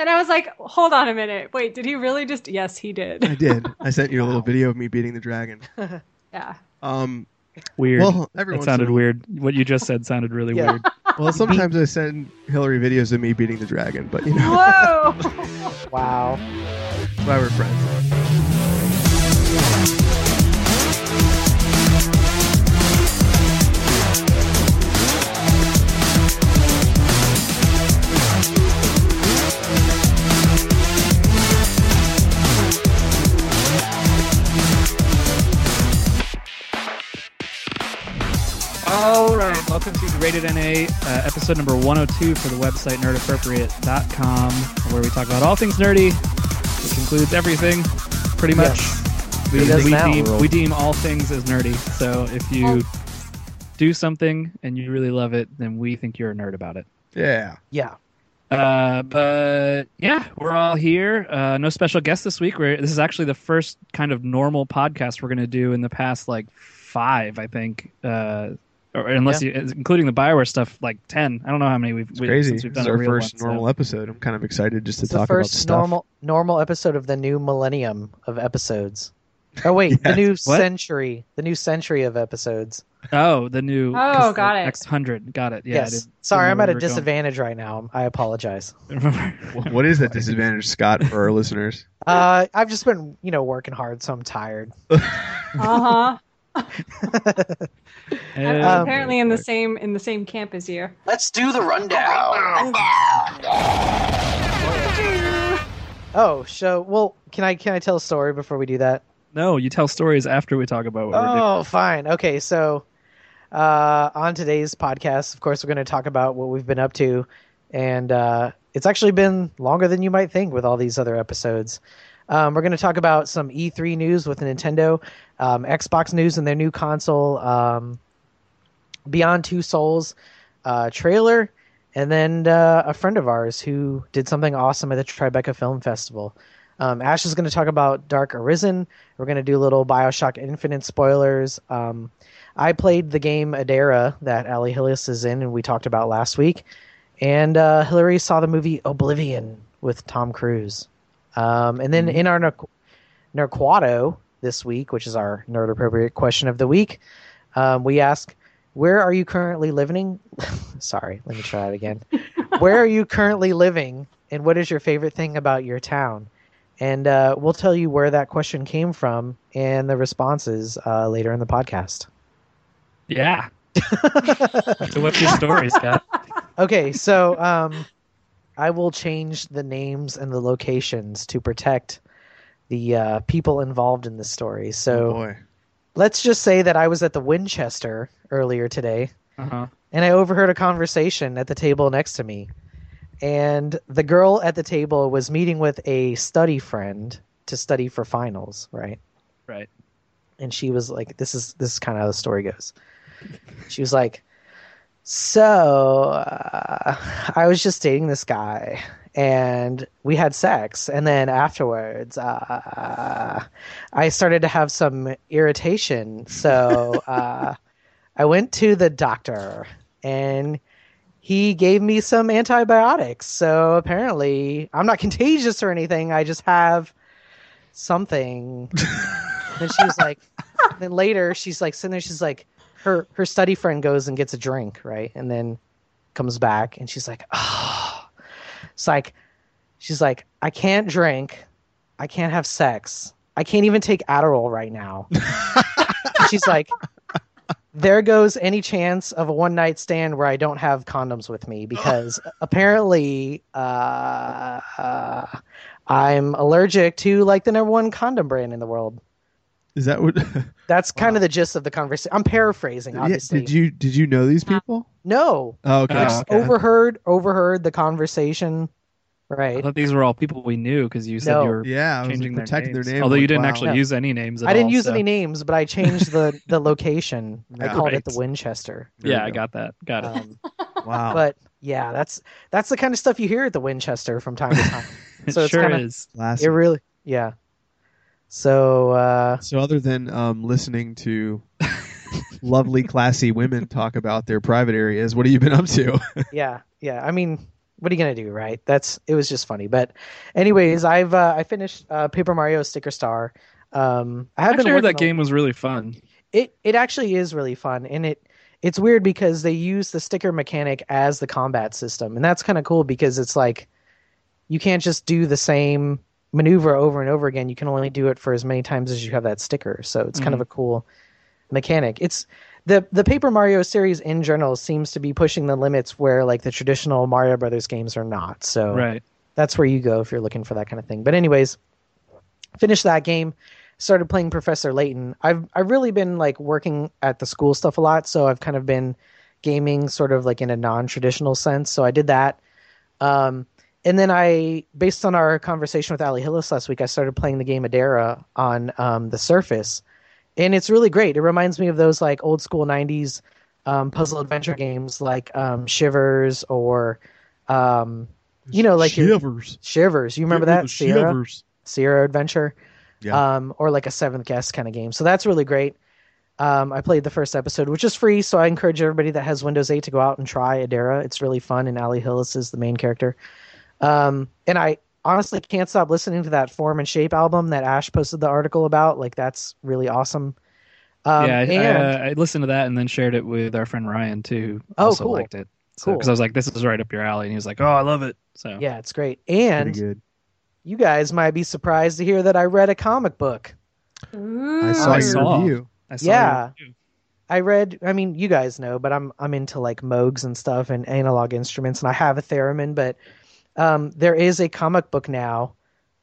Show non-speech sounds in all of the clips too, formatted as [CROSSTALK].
And I was like, hold on a minute. Wait, did he really just? Yes, he did. I did. [LAUGHS] I sent you a little video of me beating the dragon. [LAUGHS] yeah. Um, Weird. Well, every it sounded a- weird. What you just said sounded really Yeah. weird. [LAUGHS] well, sometimes I send Hillary videos of me beating the dragon, but you know, Whoa. Wow. why we're friends. All right, welcome to Rated NA, uh, episode number 102 for the website nerdappropriate.com, where we talk about all things nerdy, which includes everything, pretty much. Yes. We, we, deem, we deem all things as nerdy. So if you do something and you really love it, then we think you're a nerd about it. Yeah. Yeah. Uh, but yeah, we're all here. Uh, no special guest this week. We're, this is actually the first kind of normal podcast we're going to do in the past like five, I think. Uh, or unless you, including the Bioware stuff, like ten. I don't know how many we've It's we, crazy. since we've This done is our first one, so- normal episode. I'm kind of excited just to It's the talk about the first stuff. normal normal episode of the new millennium of episodes. Oh wait, the [LAUGHS] new What? century, the new century of episodes. Oh, the new. oh, got it. X hundred. Got it. Yeah. Yes. didn't- Sorry, I'm at a we were going. disadvantage right now. I apologize. [LAUGHS] Wh- what is that disadvantage, Scott, for our [LAUGHS] listeners? Uh, I've just been, you know, working hard, so I'm tired. Uh huh. I'm Uh, apparently in the same in the same camp as you. Let's do the rundown. Oh, so well, can I can I tell a story before we do that? no, you tell stories after we talk about what we're doing. Oh, fine. Okay, so uh, on today's podcast, of course, we're going to talk about what we've been up to, and uh, it's actually been longer than you might think with all these other episodes. Um, we're going to talk about some E3 news with Nintendo, um, Xbox news and their new console, um, Beyond Two Souls uh, trailer, and then uh, a friend of ours who did something awesome at the Tribeca Film Festival. Um, Ash is going to talk about Dark Arisen. We're going to do little Bioshock Infinite spoilers. Um, I played the game Adera that Ali Hillis is in, and we talked about last week. And uh, Hillary saw the movie Oblivion with Tom Cruise. Um, and then in our Nerquado this week, which is our nerd appropriate question of the week, um, we ask, Where are you currently living? [LAUGHS] Sorry, let me try it again. [LAUGHS] Where are you currently living, and what is your favorite thing about your town? And uh, we'll tell you where that question came from and the responses uh, later in the podcast. Yeah. [LAUGHS] so what's your story, Scott? Okay, so um, I will change the names and the locations to protect the uh, people involved in the story. So oh let's just say that I was at the Winchester earlier today, Uh-huh. and I overheard a conversation at the table next to me. And the girl at the table was meeting with a study friend to study for finals, right? Right. and she was like this is this is kind of how the story goes she was like so uh, i was just dating this guy and we had sex. And then afterwards uh, i started to have some irritation. So [LAUGHS] uh, i went to the doctor and he gave me some antibiotics. So apparently i'm not [LAUGHS] contagious or anything. I just have something. Then she was like [LAUGHS] then later she's like sitting there she's like her her study friend goes and gets a drink right? And then comes back and she's like oh it's like she's like i can't drink. I can't have sex. I can't even take adderall right now. [LAUGHS] She's like there goes any chance of a one night stand where i don't have condoms with me because [GASPS] apparently uh, uh, i'm allergic to like the number one condom brand in the world Is that what? [LAUGHS] that's kind of the gist of the conversation. I'm paraphrasing, yeah, obviously. did you did you know these people? No, Oh, okay. Just okay. overheard overheard the conversation. Right. I Right. thought these were all people we knew because you said No. you were yeah, I changing their protecting names. their name. Although you didn't wow. actually No. use any names at I didn't all, use so- any names, but I changed the [LAUGHS] the location. I called Right. it the Winchester. There Yeah, I go. got that. Got it. Um, [LAUGHS] Wow. but yeah, that's that's the kind of stuff you hear at the Winchester from time to time. it so it's sure kinda- is. Classic. it really, yeah. So uh, So other than um, listening to lovely, classy women talk about their private areas, what have you been up to? [LAUGHS] yeah, yeah. I mean, what are you gonna do, right? That's it was just funny. But anyways, I've uh, I finished uh, Paper Mario Sticker Star. Um, I I have been actually heard that on- game was really fun. It it actually is really fun, and it it's weird because they use the sticker mechanic as the combat system, and that's kind of cool because it's like you can't just do the same maneuver over and over again. You can only do it for as many times as you have that sticker. So it's kind of a cool mechanic. It's the the Paper Mario series in general seems to be pushing the limits where like the traditional Mario Brothers games are not. So Right. that's where you go if you're looking for that kind of thing. But anyways, finished that game. Started playing Professor Layton. I've I've really been like working at the school stuff a lot, so I've kind of been gaming sort of like in a non-traditional sense. So I did that. Um, and then I, based on our conversation with Ali Hillis last week, I started playing the game Adera on um, the Surface, and it's really great. It reminds me of those like old school '90s um, puzzle adventure games like um, Shivers or, um, you know, like your- shivers. Shivers. You remember that Sierra Shivers. Sierra Adventure, Yeah. um, or like a Seventh Guest kind of game. So that's really great. Um, I played the first episode, which is free, so I encourage everybody that has Windows 8 to go out and try Adera. It's really fun, and Ali Hillis is the main character. Um, and I honestly can't stop listening to that Form and Shape album that Ash posted the article about. Like that's really awesome. Um, yeah, I, and I, uh, I listened to that and then shared it with our friend Ryan too. Oh, also cool. liked it. So Cool. because I was like, this is right up your alley, and he was like, oh, I love it. So yeah, it's great. And good. you guys might be surprised to hear that I read a comic book. Ooh. I saw I your saw. review. I saw Yeah. review. I read. I mean, you guys know, but I'm I'm into like Moogs and stuff and analog instruments, and I have a theremin. But um, there is a comic book now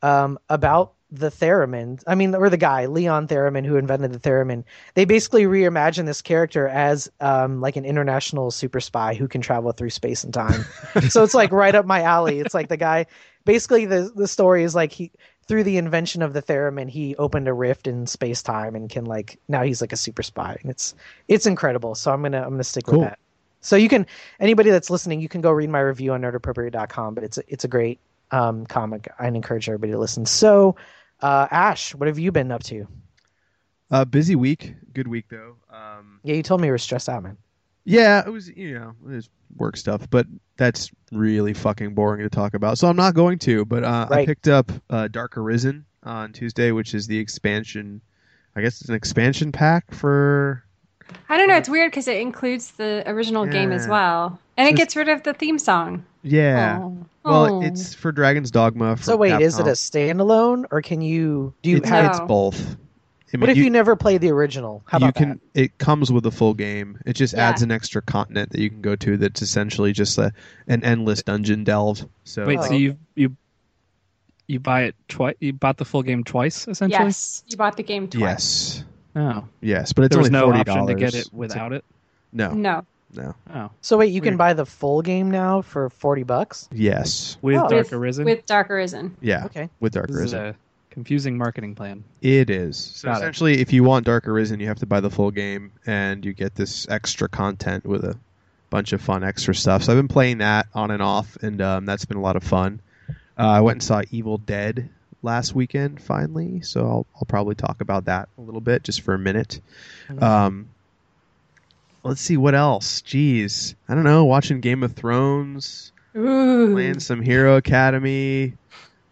um, about the theremin. I mean, or the guy Leon Theremin who invented the theremin. They basically reimagined this character as um, like an international super spy who can travel through space and time. [LAUGHS] so it's like right up my alley. It's like the guy. Basically, the the story is like he through the invention of the theremin, he opened a rift in space time and can like now he's like a super spy, and it's it's incredible. So I'm gonna I'm gonna stick Cool. with that. So you can anybody that's listening, you can go read my review on nerdappropriate.com. But it's a, it's a great um, comic. I'd encourage everybody to listen. So, uh, Ash, what have you been up to? Uh, busy week. Good week though. Um, Yeah, you told me you were stressed out, man. yeah, it was you know it was work stuff, but that's really fucking boring to talk about. So I'm not going to. But uh, I picked up uh, Dark Arisen on Tuesday, which is the expansion. I guess it's an expansion pack for. I don't know. Uh, it's weird because it includes the original game as well, and it Just- gets rid of the theme song. Yeah. Oh. Well, Oh. it's for Dragon's Dogma. From So wait, is it a standalone or can you do you It's, have? it's both. I What if you, never played the original? How about you can that? it comes with a full game it just Yeah. adds an extra continent that you can go to that's essentially just a, an endless dungeon delve so Wait, Oh. so you you you buy it twice? You bought the full game twice, essentially? Yes, you bought the game twice. yes Oh, yes but it's there was only no $40 option to get It's it a- without it. no No. no Oh, So wait, you can buy the full game now for forty bucks. yes with Oh. Dark Arisen. With Dark Arisen. yeah Okay. with dark this is arisen a confusing marketing plan. it is so Got it. essentially if you want dark arisen you have to buy the full game and you get this extra content with a bunch of fun extra stuff so i've been playing that on and off and um, that's been a lot of fun uh, i went and saw evil dead last weekend finally so I'll, I'll probably talk about that a little bit just for a minute um, let's see what else jeez i don't know watching game of thrones Ooh. playing some hero academy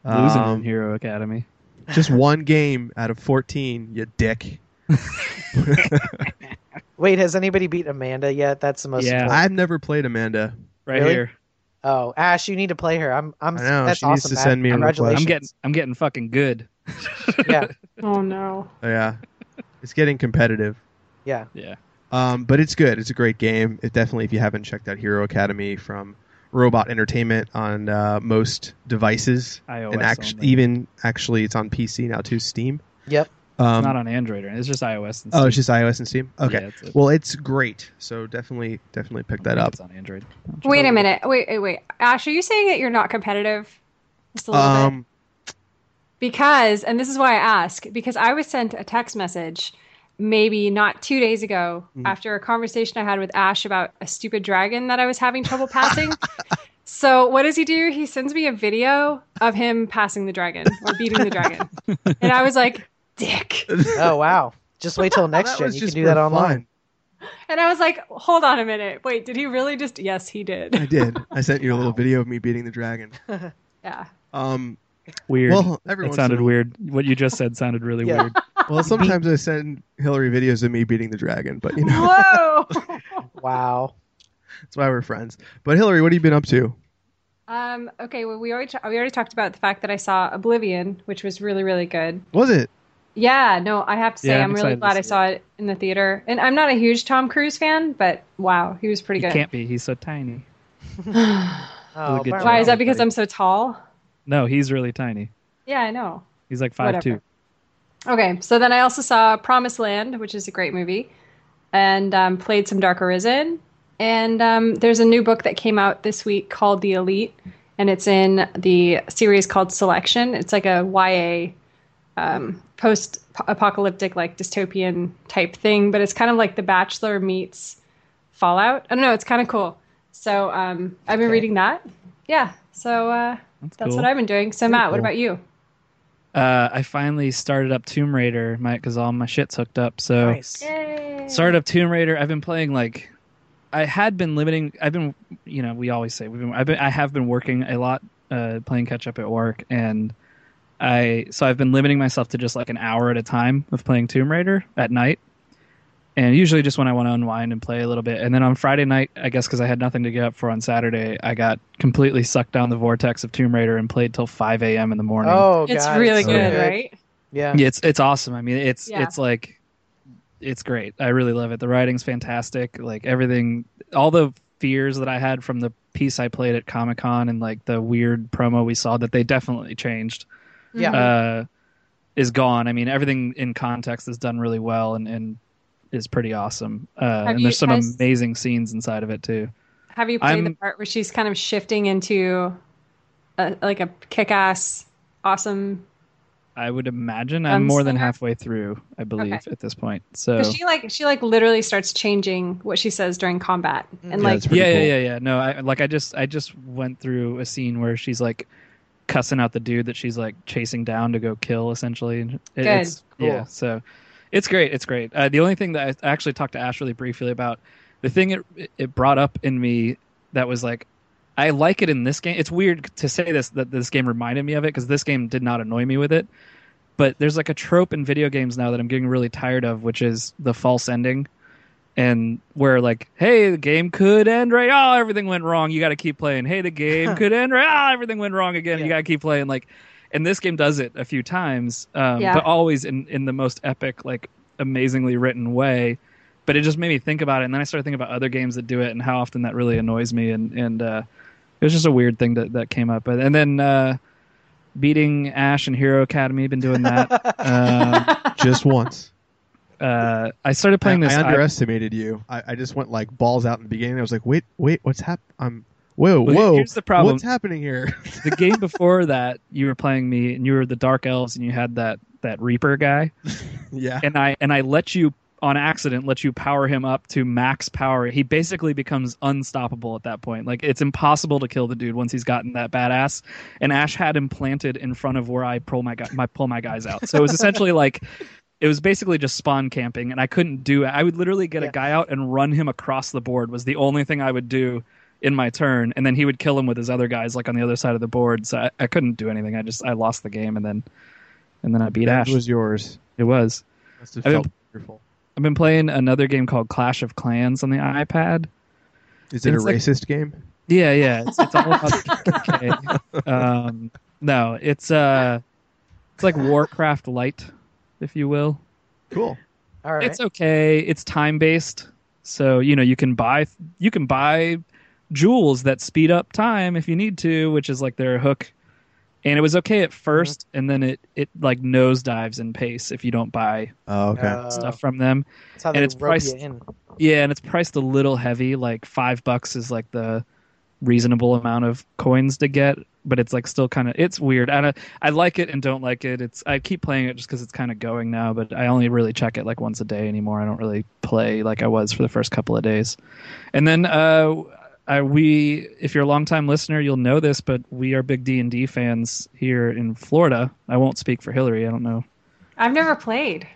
Losing um, Hero Academy. just one game out of 14 you dick [LAUGHS] [LAUGHS] Wait, has anybody beat Amanda yet? That's the most. Yeah. important. I've never played Amanda. Right Really? here. Oh, Ash, you need to play her. I'm. I'm. I know, That's she needs awesome. to send me a Congratulations. I'm getting I'm getting fucking good. [LAUGHS] Yeah. Oh no. Yeah, it's getting competitive. Yeah. Yeah. Um, but it's good. It's a great game. It definitely, if you haven't checked out Hero Academy from Robot Entertainment on uh, most devices, iOS and act- even actually, it's on PC now too. Steam. Yep. Um, It's not on Android. Right? It's just iOS. And Steam. oh, it's just iOS and Steam. Okay. Yeah, it's a- Well, it's great. So definitely, definitely pick that up. It's on Android. Wait a minute. Wait, wait, wait. Ash, are you saying that you're not competitive? Just a little bit. Um, Because, and this is why I ask, because I was sent a text message maybe not two days ago Mhm. after a conversation I had with Ash about a stupid dragon that I was having trouble [LAUGHS] passing. so, what does he do? He sends me a video of him passing the dragon or beating the dragon. and I was like, dick. [LAUGHS] Oh wow. Just wait till next that gen. You can do that online. fun. And I was like, hold on a minute. Wait, did he really just? Yes, he did. I did. did. I sent you a little [LAUGHS] video of me beating the dragon. Yeah. Um, Weird. well, every it sounded a- weird. What you just said sounded really Yeah. weird. [LAUGHS] Well, sometimes I send Hillary videos of me beating the dragon, but you know Whoa. Wow. that's why we're friends. But Hillary, what have you been up to? um. Okay. Well, we already we already talked about the fact that I saw Oblivion, which was really really good. Was it? Yeah. No, I have to say Yeah, I'm, I'm really glad I saw it in the theater. And I'm not a huge Tom Cruise fan, but wow, he was pretty He good. can't be. He's so tiny. [SIGHS] Oh, good Why is that? Because I'm so tall? No, he's really tiny. Yeah, I know. He's like five Whatever. two. Okay, so then I also saw Promised Land, which is a great movie, and um, played some Dark Arisen. And um, there's a new book that came out this week called The Elite, and it's in the series called Selection. It's like a YA um, post-apocalyptic, like dystopian type thing, but it's kind of like The Bachelor meets Fallout. I don't know. It's kind of cool. So um, I've been Okay. reading that. Yeah. So uh, That's, that's cool. what I've been doing. So Very Matt, what about you? Uh, I finally started up Tomb Raider, my because all my shit's hooked up. So Nice. Started up Tomb Raider. I've been playing like I had been limiting. I've been, you know, we always say we've been. I've been. I have been working a lot, uh, playing catch up at work, and I so I've been limiting myself to just like an hour at a time of playing Tomb Raider at night, and usually just when I want to unwind and play a little bit. And then on Friday night, I guess because I had nothing to get up for on Saturday, I got completely sucked down the vortex of Tomb Raider and played till five a.m. in the morning. Oh, It's God, really so good, right? Yeah. Yeah, it's it's awesome. I mean, it's Yeah. it's like it's great. I really love it. The writing's fantastic. Like everything, all the fears that I had from the piece I played at Comic Con and like the weird promo we saw that they definitely changed Yeah. uh, is gone. I mean, everything in context is done really well and and is pretty awesome. Uh, and there's some has- amazing scenes inside of it too. Have you played the I'm- part where she's kind of shifting into a, like a kick-ass, awesome? I would imagine I'm more than halfway through. I believe Okay. at this point. So she like she like literally starts changing what she says during combat, and Yeah, like yeah, cool. yeah, yeah, yeah. No, I like I just I just went through a scene where she's like cussing out the dude that she's like chasing down to go kill essentially. And it- Good. It's, Cool. Yeah, so it's great. It's great. Uh, the only thing that I actually talked to Ash really briefly about the thing it it brought up in me that was like I like it in this game. It's weird to say this that this game reminded me of it because this game did not annoy me with it. But there's like a trope in video games now that I'm getting really tired of, which is the false ending and where like hey the game could end right oh everything went wrong you got to keep playing. Hey the game could end right oh everything went wrong again you got to keep playing. Like and this game does it a few times um, Yeah. but always in in the most epic like amazingly written way. But it just made me think about it and then i started thinking about other games that do it and how often that really annoys me and and uh it was just a weird thing that that came up. And then uh beating ash and hero academy been doing that um, [LAUGHS] Just once. Uh i started playing I, this I I- underestimated you. I, I just went like balls out in the beginning. I was like, wait, wait, what's hap? I'm whoa, Well, whoa. here's the problem. What's happening here? [LAUGHS] the game before that, you were playing me, and you were the Dark Elves, and you had that that Reaper guy, [LAUGHS] yeah. and I and I let you on accident let you power him up to max power. He basically becomes unstoppable at that point. Like it's impossible to kill the dude once he's gotten that badass. And Ash had him planted in front of where I pull my guy, my pull my guys out. So it was essentially like. It was basically just spawn camping, and I couldn't do it. I would literally get Yeah. a guy out and run him across the board. Was the only thing I would do in my turn, and then he would kill him with his other guys, like on the other side of the board. So I, I couldn't do anything. I just I lost the game, and then and then I beat Ash. It was yours. It was. Must have I mean- felt wonderful. I've been playing another game called Clash of Clans on the iPad. Is it a It's like- racist game? Yeah, yeah, it's, it's all about. [LAUGHS] Um, no, it's uh, it's like Warcraft Light, if you will. Cool. All right. It's okay. It's time based, so you know you can buy you can buy jewels that speed up time if you need to, which is like their hook. And it was okay at 1st and then it it like nosedives in pace if you don't buy Oh, okay. Uh, stuff from them. That's how and it's rope priced- you in. Yeah, and it's priced a little heavy. Like five bucks is like the reasonable amount of coins to get, but it's like still kind of it's weird. And I, I like it and don't like it. It's I keep playing it just because it's kind of going now, but I only really check it like once a day anymore. I don't really play like I was for the first couple of days. And then uh, I, we, if you're a longtime listener, you'll know this, but we are big D and D fans here in Florida. I won't speak for Hillary. I don't know. I've never played.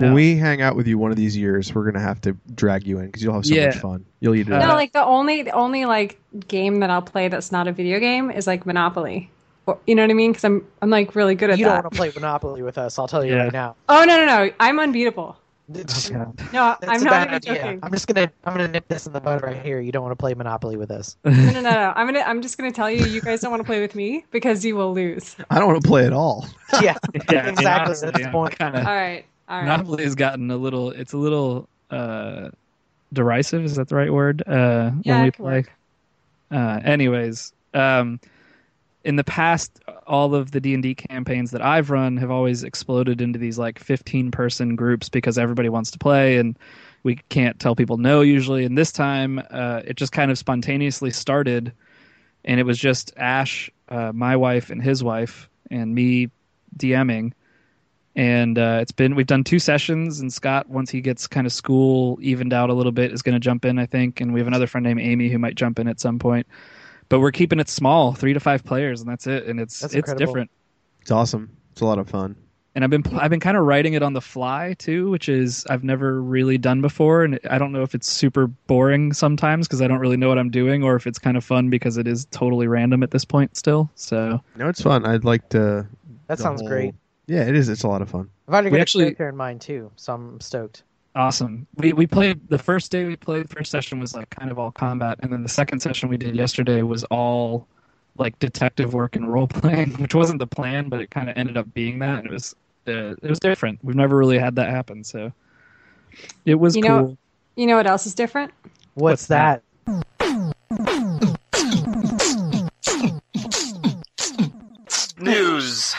When we hang out with you one of these years, we're gonna have to drag you in because you'll have so Yeah. much fun. You'll eat it Uh, No, up. like the only the only like game that I'll play that's not a video game is like Monopoly. Or- You know what I mean? Because I'm I'm like really good at that. You don't that. want to play Monopoly with us. I'll tell you Yeah. right now. Oh no no no! I'm unbeatable. That's No, a I'm bad not even idea. joking. I'm just gonna I'm gonna nip this in the bud right here. You don't want to play Monopoly with us. [LAUGHS] No no no no! I'm gonna I'm just gonna tell you you guys don't want to play with me because you will lose. I don't want to play at all. yeah, [LAUGHS] Yeah, exactly. honestly, That's the I'm point. kinda- All right all right. Monopoly has gotten a little. It's a little uh, derisive. Is that the right word? Uh, Yeah, when we play. Uh, anyways, um, in the past, all of the D and D campaigns that I've run have always exploded into these like 15 person groups because everybody wants to play and we can't tell people no usually. And this time, uh, it just kind of spontaneously started, and it was just Ash, uh, my wife, and his wife, and me DMing and uh, it's been we've done two sessions and scott once he gets kind of school evened out a little bit is going to jump in i think and we have another friend named amy who might jump in at some point but we're keeping it small three to five players and that's it and it's That's it's incredible. different It's awesome. It's a lot of fun. and i've been i've been kind of writing it on the fly too which is i've never really done before and i don't know if it's super boring sometimes because i don't really know what i'm doing or if it's kind of fun because it is totally random at this point still so No, it's fun. I'd like to. That sounds whole- great. Yeah, it is. It's a lot of fun. I've already We got actually- a character in mind too, so I'm stoked. Awesome. We we played the first day we played. The first session was like kind of all combat, and then the second session we did yesterday was all like detective work and role playing, [LAUGHS] which wasn't the plan, but it kind of ended up being that. And it was uh, it was different. We've never really had that happen, so it was You cool. know- You know what else is different? What's, What's that? News.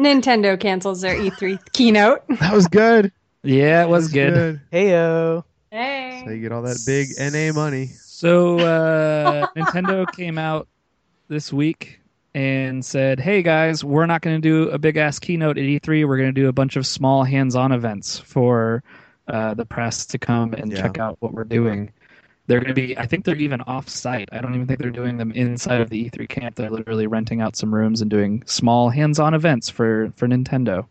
Nintendo cancels their E3 keynote. [LAUGHS] That was good. yeah, it was That good. Heyo. Hey. So you get all that big NA money. So uh, [LAUGHS] Nintendo came out this week and said, "Hey guys, we're not going to do a big ass keynote at E3. We're going to do a bunch of small hands-on events for uh, the press to come and Yeah. check out what we're doing." They're going to be. I think they're even off-site. I don't even think they're doing them inside of the E3 camp. They're literally renting out some rooms and doing small hands-on events for for Nintendo.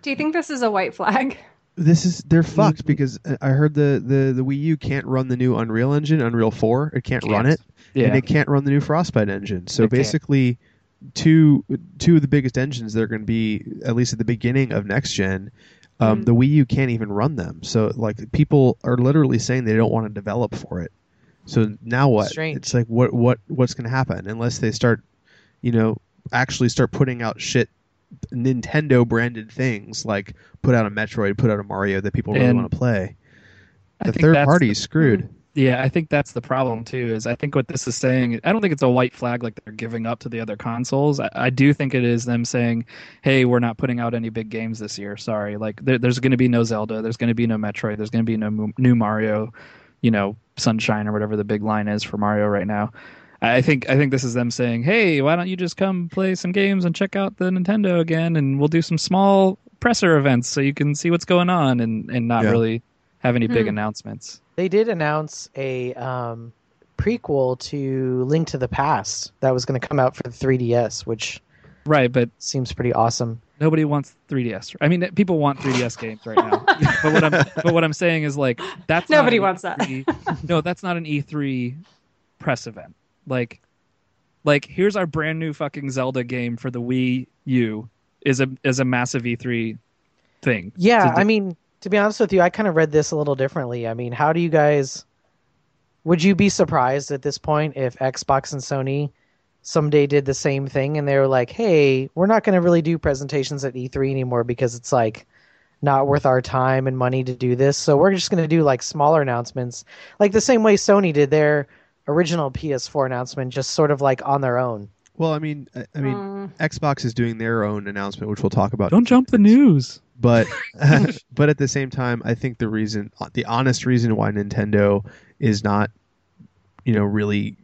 Do you think this is a white flag? This is they're Mm-hmm. fucked because I heard the, the the Wii U can't run the new Unreal Engine, Unreal Four. It can't, run Can't. it, Yeah, and it can't run the new Frostbite engine. So It can't. basically, two two of the biggest engines they're going to be at least at the beginning of next gen. Um, Mm. The Wii U can't even run them. So like people are literally saying they don't want to develop for it. So now what? Strange. It's like what what what's going to happen unless they start, you know, actually start putting out shit Nintendo branded things like put out a Metroid, put out a Mario that people really And want to play. The third that's party's screwed. Yeah, I think that's the problem too. Is I think what this is saying. I don't think it's a white flag like they're giving up to the other consoles. I, I do think it is them saying, "Hey, we're not putting out any big games this year. Sorry. Like there, there's going to be no Zelda. There's going to be no Metroid. There's going to be no new Mario. You know, Sunshine or whatever the big line is for Mario right now." I think I think this is them saying, "Hey, why don't you just come play some games and check out the Nintendo again, and we'll do some small presser events so you can see what's going on and and not Yeah. really have any big Hmm. announcements." They did announce a um, prequel to Link to the Past that was going to come out for the 3DS, which Right, but seems pretty awesome. Nobody wants 3DS. I mean, people want 3DS games right now. [LAUGHS] but what I'm but what I'm saying is like that's Nobody wants that. E3 no, that's not an E3 press event. Like like here's our brand new fucking Zelda game for the Wii U is a is a massive E3 thing. Yeah, I mean, to be honest with you, I kind of read this a little differently. I mean, how do you guys? Would you be surprised at this point if Xbox and Sony someday did the same thing and they were like, "Hey, we're not going to really do presentations at E3 anymore because it's like not worth our time and money to do this. So we're just going to do like smaller announcements, like the same way Sony did their original PS4 announcement, just sort of like on their own." Well, I mean, I, I mean, Mm. Xbox is doing their own announcement, which we'll talk about. Don't jump the news. but [LAUGHS] [LAUGHS] but at the same time, I think the reason, the honest reason why Nintendo is not, you know, really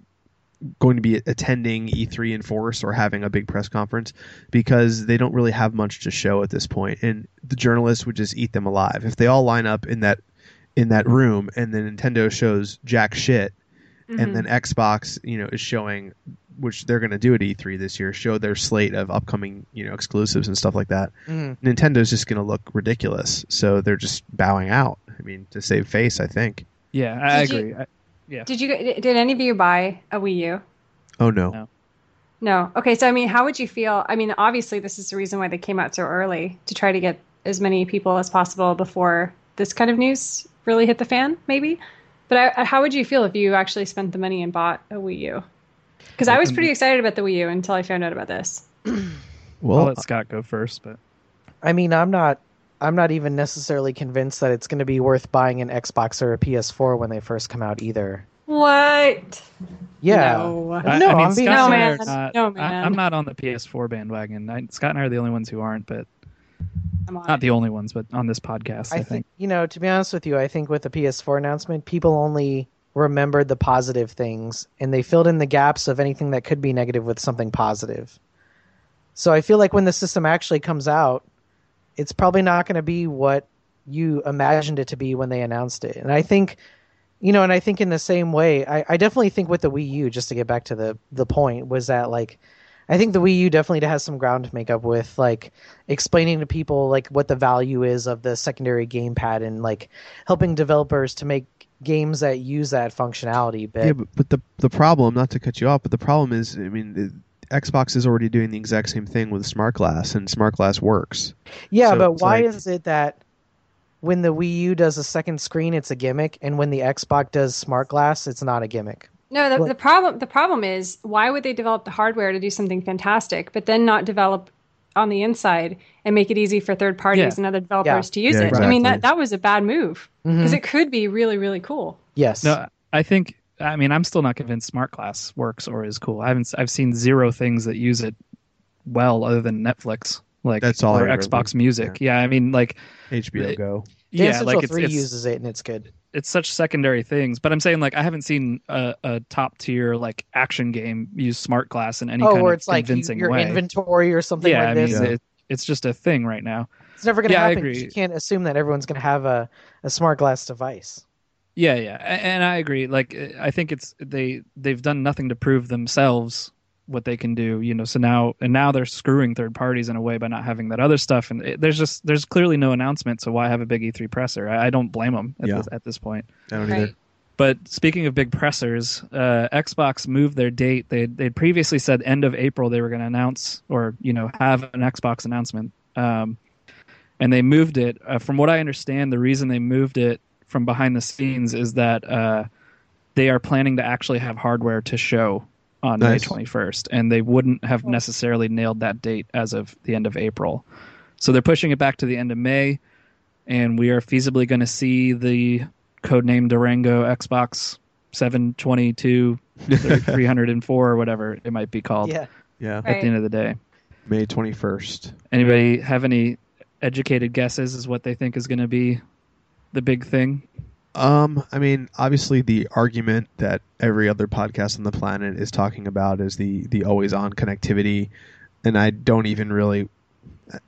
going to be attending E3 in force or having a big press conference because they don't really have much to show at this point, and the journalists would just eat them alive if they all line up in that in that room and then Nintendo shows jack shit Mm-hmm. and then Xbox, you know, is showing which they're going to do at E3 this year, show their slate of upcoming you know exclusives and stuff like that. Mhm. Nintendo's just going to look ridiculous, so they're just bowing out. I mean, to save face, I think. Yeah, I Did you- agree. I, Did you? Did any of you buy a Wii U? Oh no, No. No. Okay, so I mean, how would you feel? I mean, obviously, this is the reason why they came out so early to try to get as many people as possible before this kind of news really hit the fan, maybe. But I, how would you feel if you actually spent the money and bought a Wii U? Because I was pretty excited about the Wii U until I found out about this. I'll well, let Scott go first, but I mean, I'm not. I'm not even necessarily convinced that it's going to be worth buying an Xbox or a PS4 when they first come out either. What? Yeah. No. I, No, I mean, I'm being No, man. not- No, man. I'm not on the PS4 bandwagon. I, Scott and I are the only ones who aren't, but Come on. not the only ones, but on this podcast, I, I think. think you know. To be honest with you, I think with the PS4 announcement, people only remembered the positive things, and they filled in the gaps of anything that could be negative with something positive. So I feel like when the system actually comes out, it's probably not going to be what you imagined it to be when they announced it. And I think, you know, and I think in the same way, I, I definitely think with the Wii U, just to get back to the the point, was that like, I think the Wii U definitely has some ground to make up with, like explaining to people like what the value is of the secondary gamepad and like helping developers to make games that use that functionality. But yeah, but, but the the problem, not to cut you off, but the problem is, I mean, Xbox is already doing the exact same thing with Smart Glass, and Smart Glass works. Yeah, So but why like- is it that when the Wii U does a second screen, it's a gimmick, and when the Xbox does Smart Glass, it's not a gimmick? No, the, the problem the problem is why would they develop the hardware to do something fantastic, but then not develop on the inside and make it easy for third parties Yeah. and other developers Yeah. to use Yeah, it? I mean that that was a bad move because Mhm. it could be really really cool. Yes. No, I think. I mean, I'm still not convinced Smart Glass works or is cool. I haven't. I've seen zero things that use it well, other than Netflix, like That's all or Xbox looked- Music. Yeah. I mean, like, HBO Uh, Go. Dance yeah, Central like it's, Three it's uses it, and it's good. it's such secondary things. But I'm saying, like, I haven't seen a, a top tier like action game use Smart Glass in any oh, kind where of it's like you- convincing your way. inventory or something yeah, like I this. mean, it, it's just a thing right now. it's never going to yeah, I agree. You can't assume that everyone's going to have a, a Smart Glass device. Yeah, yeah, and I agree. Like, uh, I think it's they they've done nothing to prove themselves what they can do. You know, so now and now they're screwing third parties in a way by not having that other stuff. And it, there's just there's clearly no announcement. So why have a big E3 presser? I, I don't blame them at, Yeah. this, at this point. I don't Right. either. But speaking of big pressers, uh, Xbox moved their date. They they'd previously said end of April they were going to announce or you know have an Xbox announcement, um, and they moved it. Uh, from what I understand, the reason they moved it from behind the scenes is that uh, they are planning to actually have hardware to show on Nice. May twenty first, and they wouldn't have necessarily nailed that date as of the end of April. So they're pushing it back to the end of May, and we are feasibly going to see the codename Durango Xbox 722 [LAUGHS] 304 or whatever it might be called Yeah. Yeah, at Right. the end of the day. May twenty first. Anybody have any educated guesses as what they think is going to be the big thing? Um, I mean, obviously, the argument that every other podcast on the planet is talking about is the the always on connectivity, and I don't even really,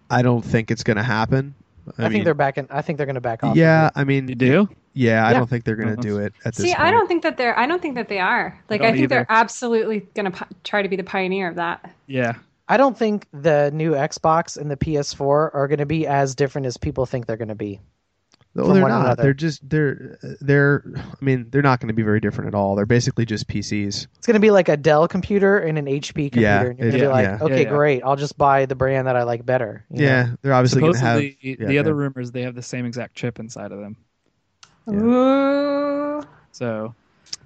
I don't think it's going to happen. I, mean, think they're backing. I think they're going to back off. Yeah. I mean, You do? yeah, I don't think they're going to Uh-huh. do it at this. See, point. I don't think that they're I don't think that they are. Like I, don't think either. they're absolutely going to pi- try to be the pioneer of that. Yeah. I don't think the new Xbox and the PS4 are going to be as different as people think they're going to be. No, from they're one not. another. They're just they're they're. I mean, they're not going to be very different at all. They're basically just PCs. It's going to be like a Dell computer and an HP computer, Yeah, and you're going to it- be like, yeah. okay, Yeah, yeah. great, I'll just buy the brand that I like better. you know? Yeah, they're obviously going to have. Yeah, the other yeah. rumors they have the same exact chip inside of them. Yeah. Ooh. So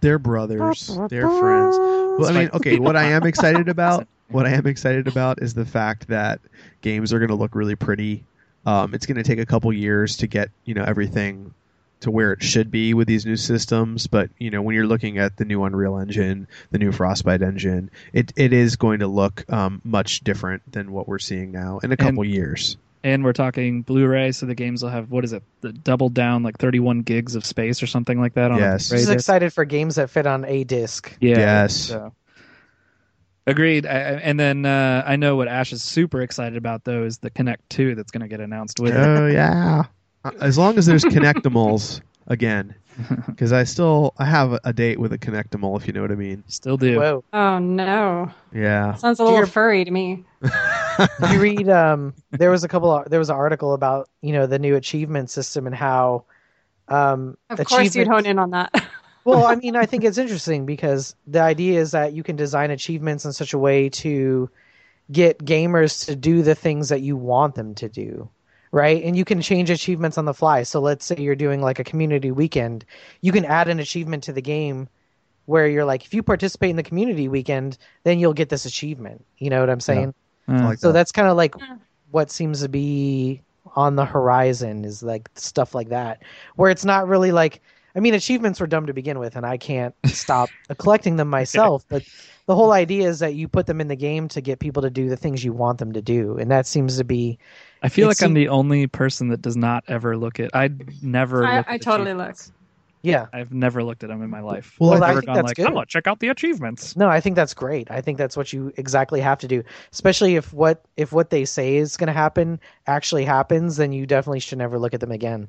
They're brothers. They're friends. Well, I mean, okay. What I am [LAUGHS] excited about, what I am excited about, is the fact that games are going to look really pretty. Um, it's going to take a couple years to get you know everything to where it should be with these new systems. But you know, when you're looking at the new Unreal Engine, the new Frostbite engine, it it is going to look um, much different than what we're seeing now in a couple years. and we're talking Blu-ray, so the games will have what is it? The double down like 31 gigs of space or something like that on Yes. a Blu-ray Just excited for games that fit on a disc. Yeah. Yes. So. Agreed. I, I- and then uh, I know what Ash is super excited about though is the Kinect 2 that's going to get announced with it. Oh yeah. Uh, As long as there's [LAUGHS] Kinectimals, again [LAUGHS] because I still I have a date with a Kinectimal if you know what I mean. Still do. Whoa. Oh no, Yeah. sounds a Do little your- furry to me. [LAUGHS] You read um there was a couple of, there was an article about, you know, the new achievement system and how um Of course, you'd hone in on that. Well, I mean, I think it's interesting because the idea is that you can design achievements in such a way to get gamers to do the things that you want them to do, right? And you can change achievements on the fly. So let's say you're doing like a community weekend, you can add an achievement to the game where you're like, if you participate in the community weekend, then you'll get this achievement. You know what I'm saying? Uh, Like So that. that's kind of like what seems to be on the horizon is like stuff like that, where it's not really like. I mean, achievements were dumb to begin with, and I can't [LAUGHS] stop collecting them myself. But the whole idea is that you put them in the game to get people to do the things you want them to do, and that seems to be I feel It like I'm the only person that does not ever look at. I never. I, look I totally achievements. yeah. I've never looked at them in my life. Well, I've never think gone that's like, good. I'm gonna check out the achievements. No, I think that's great. I think that's what you exactly have to do. Especially if what if what they say is going to happen actually happens, then you definitely should never look at them again.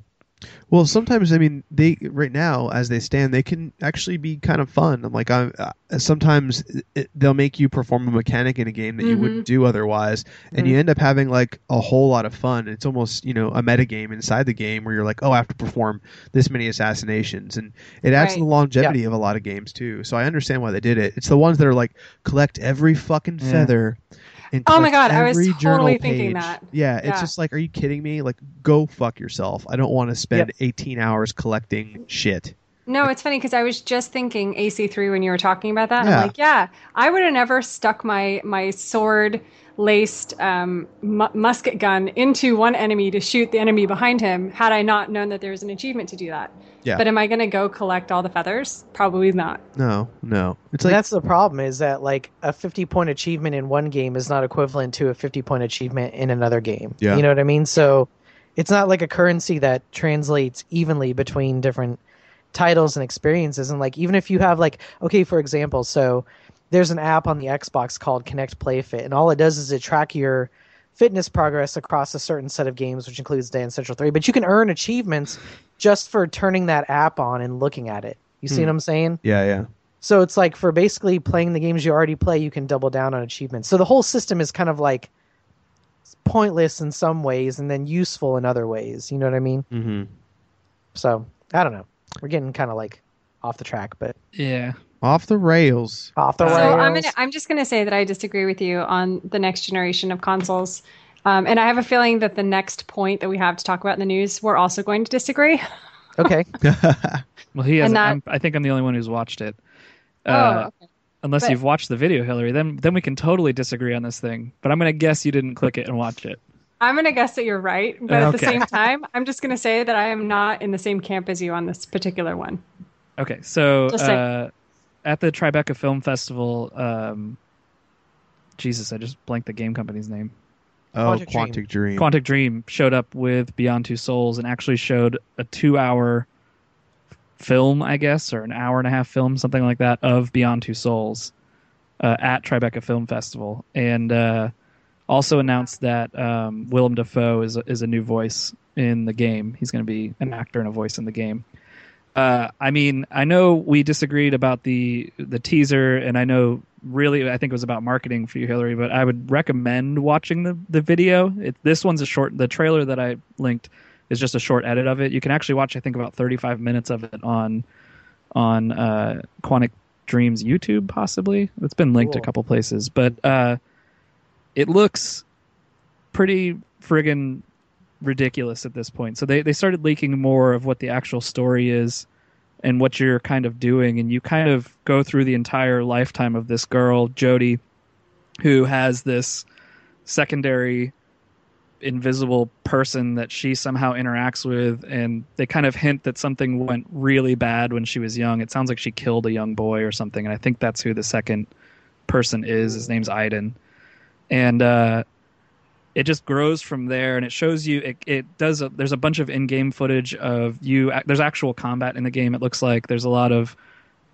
Well, sometimes I mean they right now as they stand, they can actually be kind of fun. I'm like, I'm uh, sometimes it, they'll make you perform a mechanic in a game that you Mhm. wouldn't do otherwise, and you end up having like a whole lot of fun. It's almost you know a meta game inside the game where you're like, oh, I have to perform this many assassinations, and it adds to the longevity of a lot of games too. So I understand why they did it. It's the ones that are like collect every fucking Yeah. feather. And Oh my God, I was totally thinking page. that. Yeah, it's Yeah. just like, are you kidding me? Like, go fuck yourself. I don't want to spend 18 hours collecting shit. No, it's funny because I was just thinking AC3 when you were talking about that. Yeah. I'm like, yeah, I would have never stuck my my sword laced um, mu- musket gun into one enemy to shoot the enemy behind him had I not known that there was an achievement to do that. Yeah. But am I going to go collect all the feathers? Probably not. No, no. It's like that's the problem is that like a 50 point achievement in one game is not equivalent to a 50 point achievement in another game. Yeah. You know what I mean? So it's not like a currency that translates evenly between different titles and experiences. And like even if you have like okay, for example, so there's an app on the Xbox called Kinect PlayFit, and all it does is it track your fitness progress across a certain set of games, which includes Dance Central 3. But you can earn achievements just for turning that app on and looking at it. You see Hmm. what I'm saying? yeah, yeah. So it's like for basically playing the games you already play, you can double down on achievements. So the whole system is kind of like pointless in some ways and then useful in other ways. You know what I mean? Mm-hmm. So I don't know. We're getting kind of like off the track, but Yeah. Off the rails. off the So rails. I'm gonna, I'm just going to say that I disagree with you on the next generation of consoles. Um, and I have a feeling that the next point that we have to talk about in the news, we're also going to disagree. [LAUGHS] okay. [LAUGHS] Well, he has. And that- I'm, I think I'm the only one who's watched it. oh, Uh, okay. unless but- you've watched the video, Hillary, then then we can totally disagree on this thing. But I'm gonna guess you didn't click it and watch it. I'm going to guess that you're right. But at the same time, I'm just going to say that I am not in the same camp as you on this particular one. Okay, so uh, at the Tribeca Film Festival, um, Jesus, I just blanked the game company's name. Oh, Quantic Dream. Quantic Dream. Quantic Dream showed up with Beyond Two Souls and actually showed a two-hour film, I guess, or an hour and a half film, something like that, of Beyond Two Souls uh, at Tribeca Film Festival, and uh, also announced that um, Willem Dafoe is a, is a new voice in the game. He's going to be an actor and a voice in the game. Uh, I mean, I know we disagreed about the the teaser, and I know really I think it was about marketing for you, Hillary. But I would recommend watching the the video. It, this one's a short. The trailer that I linked is just a short edit of it. You can actually watch, I think, about 35 minutes of it on on uh, Quantic Dreams YouTube, possibly. It's been linked a couple places, but uh, it looks pretty friggin' ridiculous at this point. So they, they started leaking more of what the actual story is and what you're kind of doing, and you kind of go through the entire lifetime of this girl, Jodie, who has this secondary invisible person that she somehow interacts with and they kind of hint that something went really bad when she was young. It sounds like she killed a young boy or something, and I think that's who the second person is. His name's Aiden. And uh it just grows from there and it shows you it, it does a, there's a bunch of in-game footage of you there's actual combat in the game it looks like there's a lot of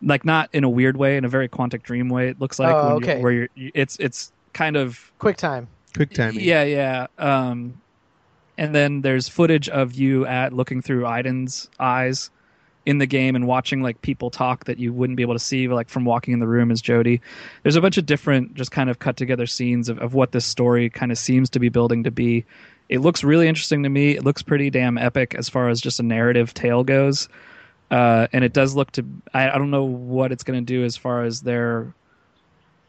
like not in a weird way in a very quantic dream way it looks like Oh, when okay. you, where you're it's it's kind of Quick time. Quick timing. yeah, yeah. Um, and then there's footage of you at looking through Aiden's eyes, in the game and watching like people talk that you wouldn't be able to see like from walking in the room as Jodie. There's a bunch of different just kind of cut together scenes of, of what this story kind of seems to be building to be. It looks really interesting to me. It looks pretty damn epic as far as just a narrative tale goes. Uh, and it does look to I, I don't know what it's going to do as far as their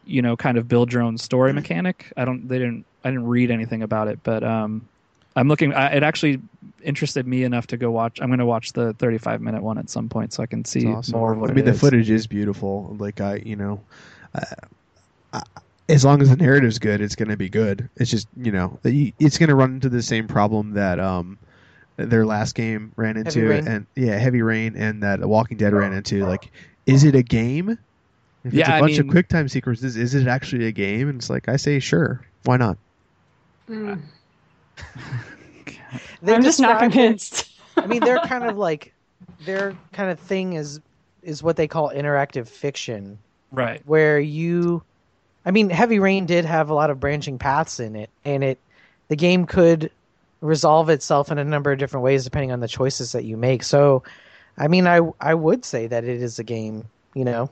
you know kind of build your own story mechanic i don't they didn't i didn't read anything about it but um i'm looking I, it actually interested me enough to go watch i'm going to watch the 35 minute one at some point so i can see awesome. more of what I mean, it the is. footage is beautiful. Like I, you know, uh, I, as long as the narrative's good, it's going to be good. It's just you know, it's going to run into the same problem that um their last game ran into, Rain? and yeah, Heavy Rain, and that Walking Dead ran into. Like, is it a game? If it's Yeah, a I bunch of mean- quick time sequences. Is it actually a game? And it's like I say, sure, why not? Mm. They I'm just not convinced. I mean, they're kind of [LAUGHS] like their kind of thing is is what they call interactive fiction, right where you, I mean, Heavy Rain did have a lot of branching paths in it, and it the game could resolve itself in a number of different ways depending on the choices that you make. So, I mean, I I would say that it is a game. You know,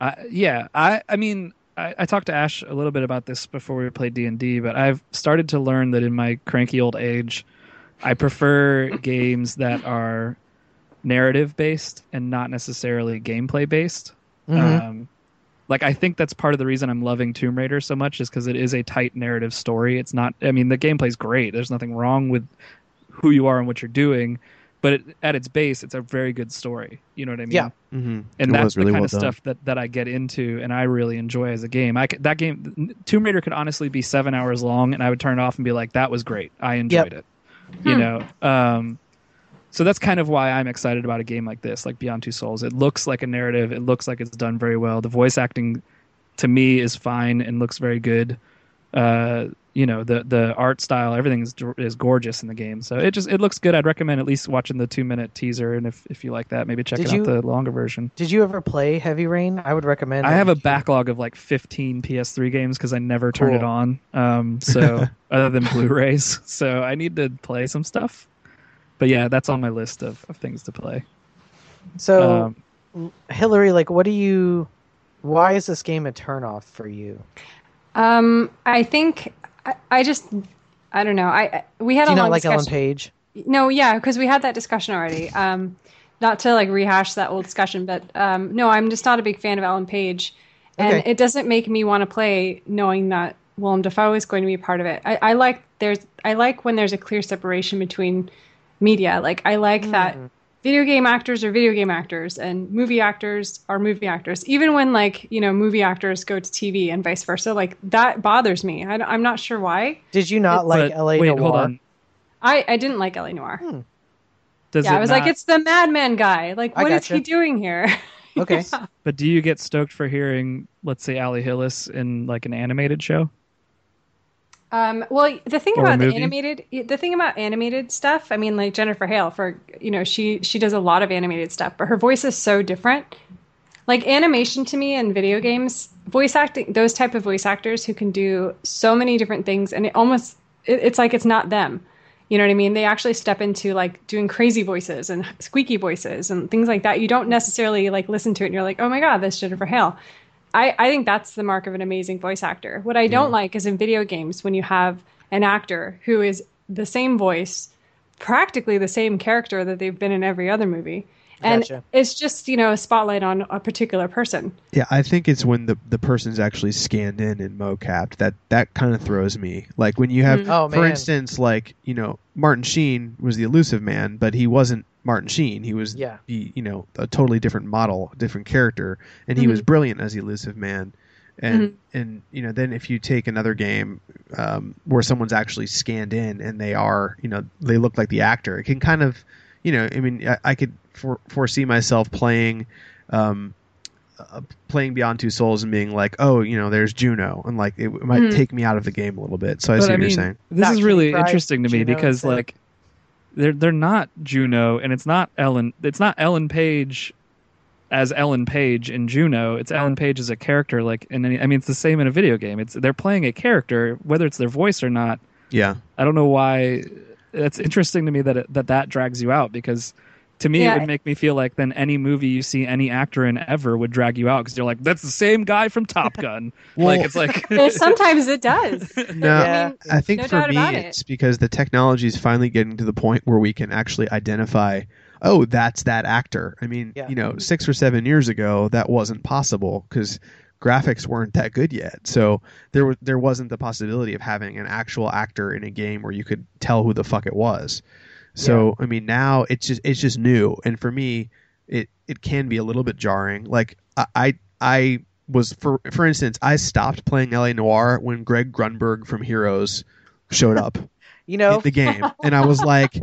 I, yeah, I I mean, I, I talked to Ash a little bit about this before we played D and D, but I've started to learn that in my cranky old age, I prefer [LAUGHS] games that are narrative based and not necessarily gameplay based. Mhm. Um, like I think that's part of the reason I'm loving Tomb Raider so much is because it is a tight narrative story. It's not. I mean, the gameplay's great. There's nothing wrong with who you are and what you're doing, but it, at its base, it's a very good story. You know what I mean? Yeah. Mm-hmm. and it that's really the kind well of done. stuff that, that I get into and I really enjoy as a game. I could, that game Tomb Raider could honestly be seven hours long and I would turn it off and be like, that was great. I enjoyed it. You Hmm. know, um, so that's kind of why I'm excited about a game like this, like Beyond Two Souls. It looks like a narrative. It looks like it's done very well. The voice acting, to me, is fine and looks very good. Uh, you know, the the art style, everything is is gorgeous in the game. So it just it looks good. I'd recommend at least watching the two minute teaser, and if if you like that, maybe check Did it you- out the longer version. did you ever play Heavy Rain? I would recommend. I have a backlog of like 15 PS3 games because I never turned it on. Um, so [LAUGHS] other than Blu-rays, so I need to play some stuff. But yeah, that's on my list of, of things to play. So, Um, Hillary, like, what do you? Why is this game a turnoff for you? Um, I think I, I just I don't know. I we had Do a you long not like Ellen. Page? No, yeah, because we had that discussion already. Um, not to like rehash that old discussion, but um, no, I'm just not a big fan of Ellen Page, and Okay. it doesn't make me want to play knowing that Willem Dafoe is going to be a part of it. I, I like there's I like when there's a clear separation between media. Like I like that Mm. Video game actors are video game actors and movie actors are movie actors. Even when like you know movie actors go to TV and vice versa, like that bothers me. I, am not sure why. Did you not like but L.A. wait, Noir? hold on. I I didn't like L.A. Noir. Hmm. Does yeah, it I was like, it's the Madman guy. Like, I what is gotcha. he doing here? [LAUGHS] Okay. But do you get stoked for hearing, let's say, Ali Hillis in like an animated show? Um, well, the thing Or about the animated, the thing about animated stuff, I mean, like Jennifer Hale, for you know, she she does a lot of animated stuff, but her voice is so different. Like animation to me and video games, voice acting, those type of voice actors who can do so many different things, and it almost, it, it's like it's not them. You know what I mean? They actually step into like doing crazy voices and squeaky voices and things like that. You don't necessarily like listen to it and you're like, oh my god, that's Jennifer Hale. I, I think that's the mark of an amazing voice actor. What I don't like is in video games when you have an actor who is the same voice, practically the same character that they've been in every other movie. And Gotcha. it's just, you know, a spotlight on a particular person. Yeah, I think it's when the the person's actually scanned in and mocapped that that kind of throws me. Like when you have, Mhm. Oh, for instance, like you know, Martin Sheen was the Illusive Man, but he wasn't Martin Sheen. He was Yeah. the you know a totally different model, different character, and he Mhm. was brilliant as the Illusive Man. And and you know then if you take another game um, where someone's actually scanned in and they are you know they look like the actor, it can kind of you know I mean I, I could for, foresee myself playing. Um, uh, playing Beyond Two Souls and being like, oh, you know, there's Juno, and like it, it might Mhm. take me out of the game a little bit. So I But see I what mean, you're saying. this Not is really interesting to me Juno because instead. like they're they're not Juno and it's not Ellen it's not Ellen Page as Ellen Page in Juno. It's Ellen Page as a character like and I mean it's the same in a video game. It's they're playing a character whether it's their voice or not. Yeah, I don't know why it's interesting to me that it, that that drags you out because to me, Yeah. it would make me feel like then any movie you see any actor in ever would drag you out because you're like, that's the same guy from Top Gun. [LAUGHS] like it's like [LAUGHS] sometimes it does. [LAUGHS] No, Yeah. I mean, I think no for me, it. it's because the technology is finally getting to the point where we can actually identify, oh, that's that actor. I mean, Yeah. you know, six or seven years ago, that wasn't possible because graphics weren't that good yet. So there was there wasn't the possibility of having an actual actor in a game where you could tell who the fuck it was. So I mean, now it's just it's just new, and for me, it it can be a little bit jarring. Like I I, I was for for instance, I stopped playing LA Noir when Greg Grunberg from Heroes showed up [LAUGHS] You know, in the game, and I was [LAUGHS] like,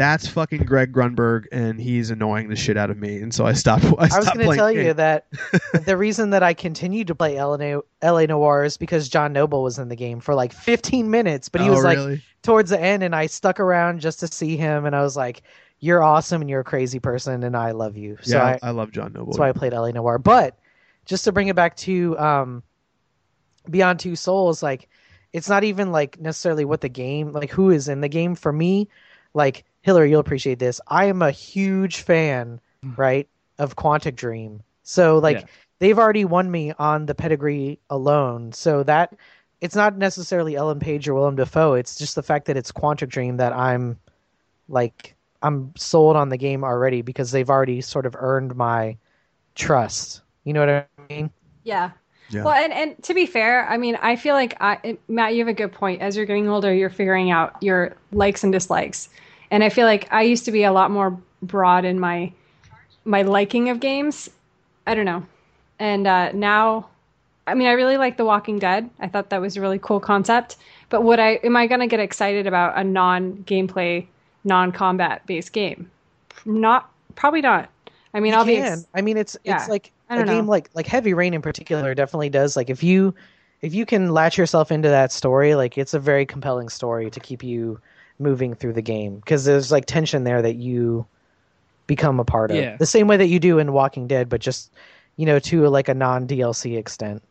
"That's fucking Greg Grunberg, and he's annoying the shit out of me." And so I stopped. I, I was going to tell you that [LAUGHS] the reason that I continued to play LA, LA Noir is because John Noble was in the game for like 15 minutes, but he Oh, was like really? towards the end, and I stuck around just to see him, and I was like, "You're awesome, and you're a crazy person, and I love you." So yeah, I, I, love John Noble. that's why I played LA Noir. But just to bring it back to um, Beyond Two Souls, like it's not even like necessarily what the game, like who is in the game. For me, like Hillary, you'll appreciate this. I am a huge fan, mm. right, of Quantic Dream. So like Yeah. they've already won me on the pedigree alone. So that it's not necessarily Ellen Page or Willem Dafoe. It's just the fact that it's Quantic Dream that I'm like I'm sold on the game already because they've already sort of earned my trust. You know what I mean? Yeah. Yeah. Well, and, and to be fair, I mean, I feel like I, Matt, you have a good point. As you're getting older, you're figuring out your likes and dislikes, and I feel like I used to be a lot more broad in my my liking of games. I don't know, and uh, now, I mean, I really like The Walking Dead. I thought that was a really cool concept. But would I am I gonna get excited about a non gameplay, non combat based game? Not probably not. I mean, You I'll be can. ex- I mean, it's Yeah. it's like a know. game like like Heavy Rain in particular definitely does. Like if you if you can latch yourself into that story, like it's a very compelling story to keep you moving through the game because there's like tension there that you become a part of. Yeah. The same way that you do in Walking Dead, but just you know to like a non DLC extent.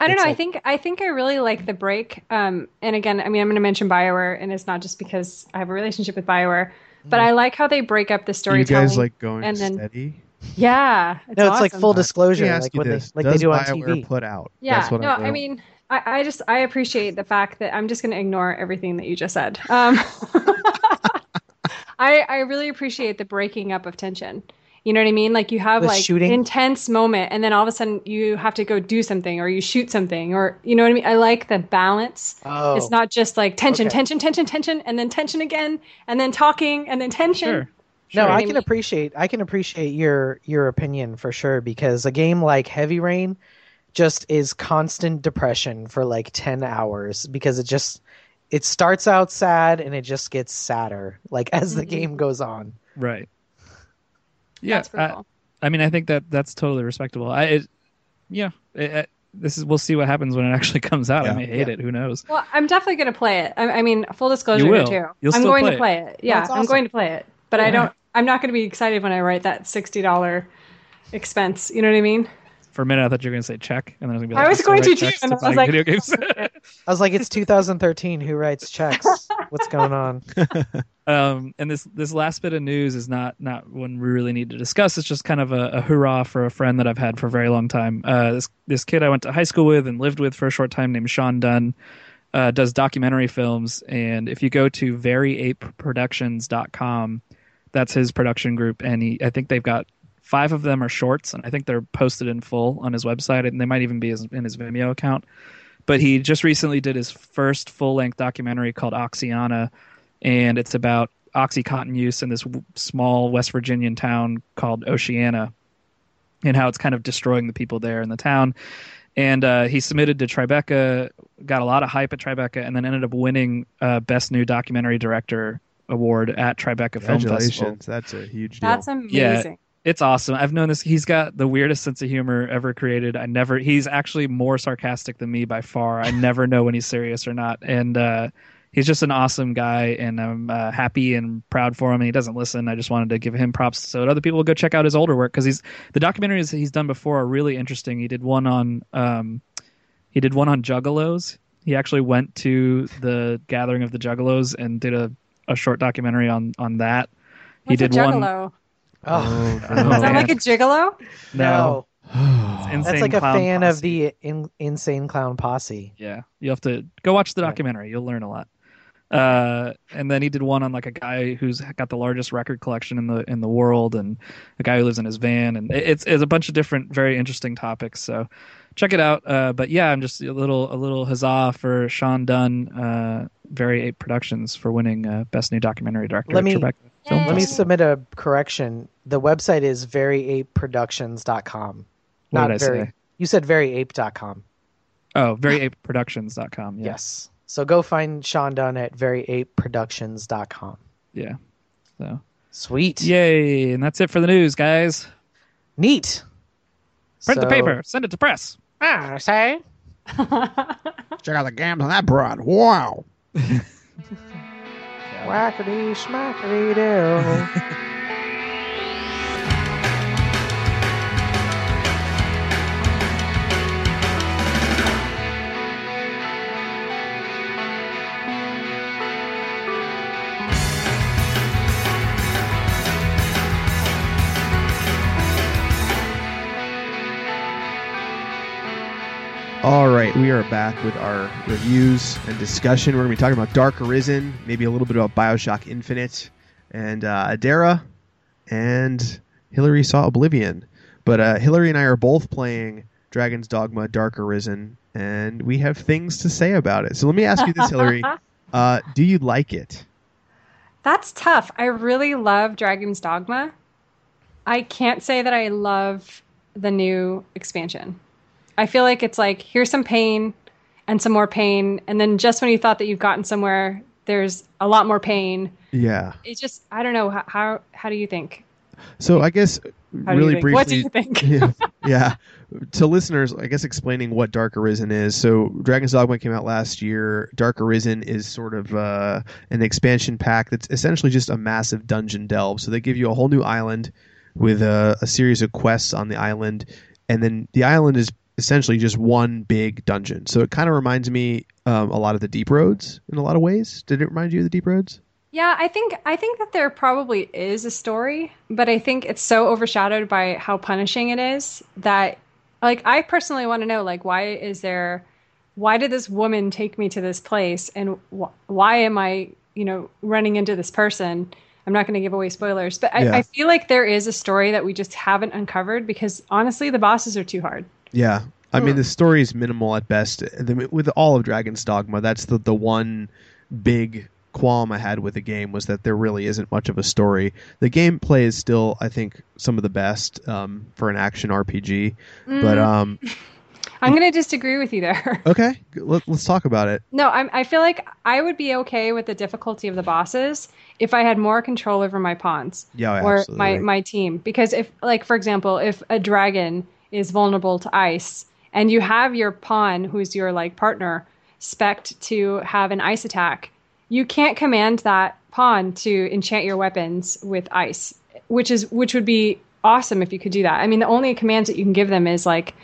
I don't It's know. I think I think I really like the break. Um, and again, I mean, I'm going to mention Bioware, and it's not just because I have a relationship with Bioware, but I like how they break up the Are you storytelling. guys like going and then- steady? yeah, it's no, it's like full disclosure, like you this: they like Does they do on BioWare TV. put out? Yeah, That's what no, I, I mean, I, I just I appreciate the fact that I'm just going to ignore everything that you just said. Um, [LAUGHS] I I really appreciate the breaking up of tension. You know what I mean? Like you have The like shooting? intense moment, and then all of a sudden you have to go do something, or you shoot something, or you know what I mean. I like the balance. Oh, It's not just like tension, Okay. tension, tension, tension, and then tension again, and then talking, and then tension. Sure. No, Sure. I I can appreciate I can appreciate your your opinion for sure because a game like Heavy Rain just is constant depression for like 10 hours because it just it starts out sad and it just gets sadder like as the Mhm. game goes on. Right. Yeah. That's I, cool. I mean, I think that that's totally respectable. I, it, yeah. It, it- this is. We'll see what happens when it [LAUGHS] actually comes out. I may hate Yeah. it. Who knows? Well, I'm definitely going to play it. I, I mean, full disclosure You will. too. You'll I'm still going play to it. play it. Yeah, that's I'm going to play it. But I don't. I'm not going to be excited when I write that sixty dollar expense. You know what I mean? For a minute, I thought you were going to say check, and then I was going to be like, I like, was going to too, checks and I was like, video games. [LAUGHS] I was like it's 2013 who writes checks? What's going on? [LAUGHS] um, and this this last bit of news is not not one we really need to discuss. It's just kind of a, a hurrah for a friend that I've had for a very long time. Uh, this this kid I went to high school with and lived with for a short time, named Sean Dunn, uh, does documentary films. And if you go to veryapeproductions.com, that's his production group, and he I think they've got five of them are shorts, and I think they're posted in full on his website, and they might even be his, in his Vimeo account. But he just recently did his first full length documentary called Oxyana, and it's about oxycontin use in this w- small West Virginian town called Oceana, and how it's kind of destroying the people there in the town. And uh, he submitted to Tribeca, got a lot of hype at Tribeca, and then ended up winning uh, Best New Documentary Director award at Tribeca Film Festival Congratulations! That's a huge deal. That's amazing. It's awesome. I've known this. He's got the weirdest sense of humor ever created. I never. He's actually more sarcastic than me by far. I never know when he's serious or not. And uh, he's just an awesome guy, and I'm uh, happy and proud for him. And he doesn't listen. I just wanted to give him props so that other people will go check out his older work because he's the documentaries he's done before are really interesting. He did one on um, he did one on Juggalos. He actually went to the gathering of the Juggalos and did a, a short documentary on on that. What's he did a one juggalo? Oh, Oh, Sound man. like a gigolo? no. Insane That's like a fan Posse. of the in, Insane Clown Posse. Yeah, you have to go watch the documentary. You'll learn a lot. Uh, and then he did one on like a guy who's got the largest record collection in the in the world, and a guy who lives in his van, and it's it's a bunch of different, very interesting topics. So check it out. Uh, but yeah, I'm just a little a little huzzah for Sean Dunn, uh, Very Ape Productions for winning uh, Best New Documentary Director. Let me- Tribeca Film Yay. Let me submit a correction. The website is veryapeproductions.com. What Not did I very. say? You said veryape.com. Oh, veryapeproductions.com. Yeah. Yes. So go find Sean Dunn at veryapeproductions.com. Yeah. So Sweet. yay, and that's it for the news, guys. Neat. Print the paper, send it to press. Ah, say. [LAUGHS] Check out the gams on that broad. Wow. Whackity schmackity do. All right, we are back with our reviews and discussion. We're going to be talking about Dark Arisen, maybe a little bit about Bioshock Infinite, and uh, Adera, and Hillary saw Oblivion. But uh, Hillary and I are both playing Dragon's Dogma Dark Arisen, and we have things to say about it. So let me ask you this, Hillary: [LAUGHS] uh, Do you like it? That's tough. I really love Dragon's Dogma. I can't say that I love the new expansion. I feel like it's like here's some pain and some more pain, and then just when you thought that you've gotten somewhere, there's a lot more pain. Yeah. It's just I don't know how how, how do you think? So I guess How really briefly. What do you think? yeah, [LAUGHS] yeah. To listeners, I guess explaining what Dark Arisen is. So, Dragon's Dogma came out last year. Dark Arisen is sort of uh, an expansion pack that's essentially just a massive dungeon delve. So they give you a whole new island with a, a series of quests on the island, and then the island is essentially just one big dungeon. So it kind of reminds me um, a lot of the Deep Roads in a lot of ways. Did it remind you of the Deep Roads? Yeah, I think I think that there probably is a story, but I think it's so overshadowed by how punishing it is that like I personally want to know like why is there why did this woman take me to this place and wh- why am I, you know, running into this person? I'm not going to give away spoilers, but I, Yeah. I feel like there is a story that we just haven't uncovered because honestly, the bosses are too hard. Yeah, I mean the story is minimal at best. The- With all of Dragon's Dogma, that's the the one big qualm I had with the game was that there really isn't much of a story. The gameplay is still, I think, some of the best um, for an action RPG. But Mm, um, [LAUGHS] I'm going to disagree with you there. [LAUGHS] okay, let, let's talk about it. No, I'm, I feel like I would be okay with the difficulty of the bosses if I had more control over my pawns Yeah, or absolutely. my, my team. Because if, like, for example, if a dragon is vulnerable to ice and you have your pawn, who's your like partner, spec to have an ice attack, you can't command that pawn to enchant your weapons with ice, which is which would be awesome if you could do that. I mean, the only commands that you can give them is like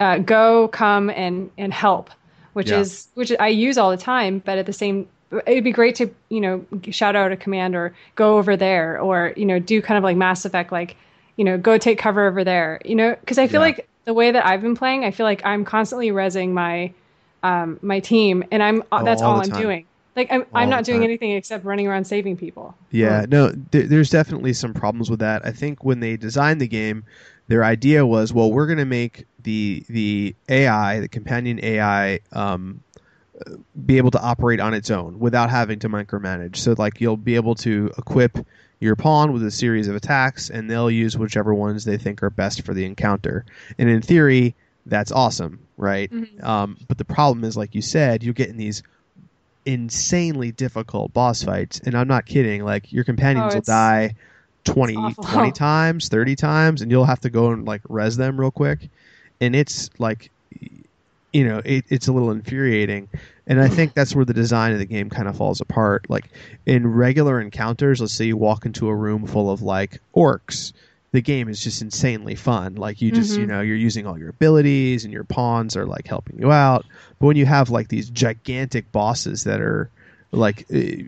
uh, go, come, and and help, which Yeah. is which I use all the time. But at the same, it'd be great to you know shout out a command or go over there or you know do kind of like Mass Effect, like you know go take cover over there. You know, because I feel Yeah. like the way that I've been playing, I feel like I'm constantly resing my um, my team, and I'm uh, Oh, that's all all, I'm time. doing. Like I'm, All I'm not doing time. anything except running around saving people. Yeah, no, there, there's definitely some problems with that. I think when they designed the game, their idea was, well, we're going to make the the AI, the companion AI, um, uh, be able to operate on its own without having to micromanage. So, like, you'll be able to equip your pawn with a series of attacks, and they'll use whichever ones they think are best for the encounter. And in theory, that's awesome, right? Mhm. Um, but the problem is, like you said, you get in these insanely difficult boss fights, and I'm not kidding. Like your companions Oh, will die 20, [LAUGHS] 20 times, thirty times, and you'll have to go and like res them real quick, and it's like, you know, it, it's a little infuriating. And I think that's where the design of the game kind of falls apart. Like in regular encounters, let's say you walk into a room full of like orcs, the game is just insanely fun. Like you just, Mhm. you know, you're using all your abilities and your pawns are like helping you out. But when you have like these gigantic bosses that are like, uh,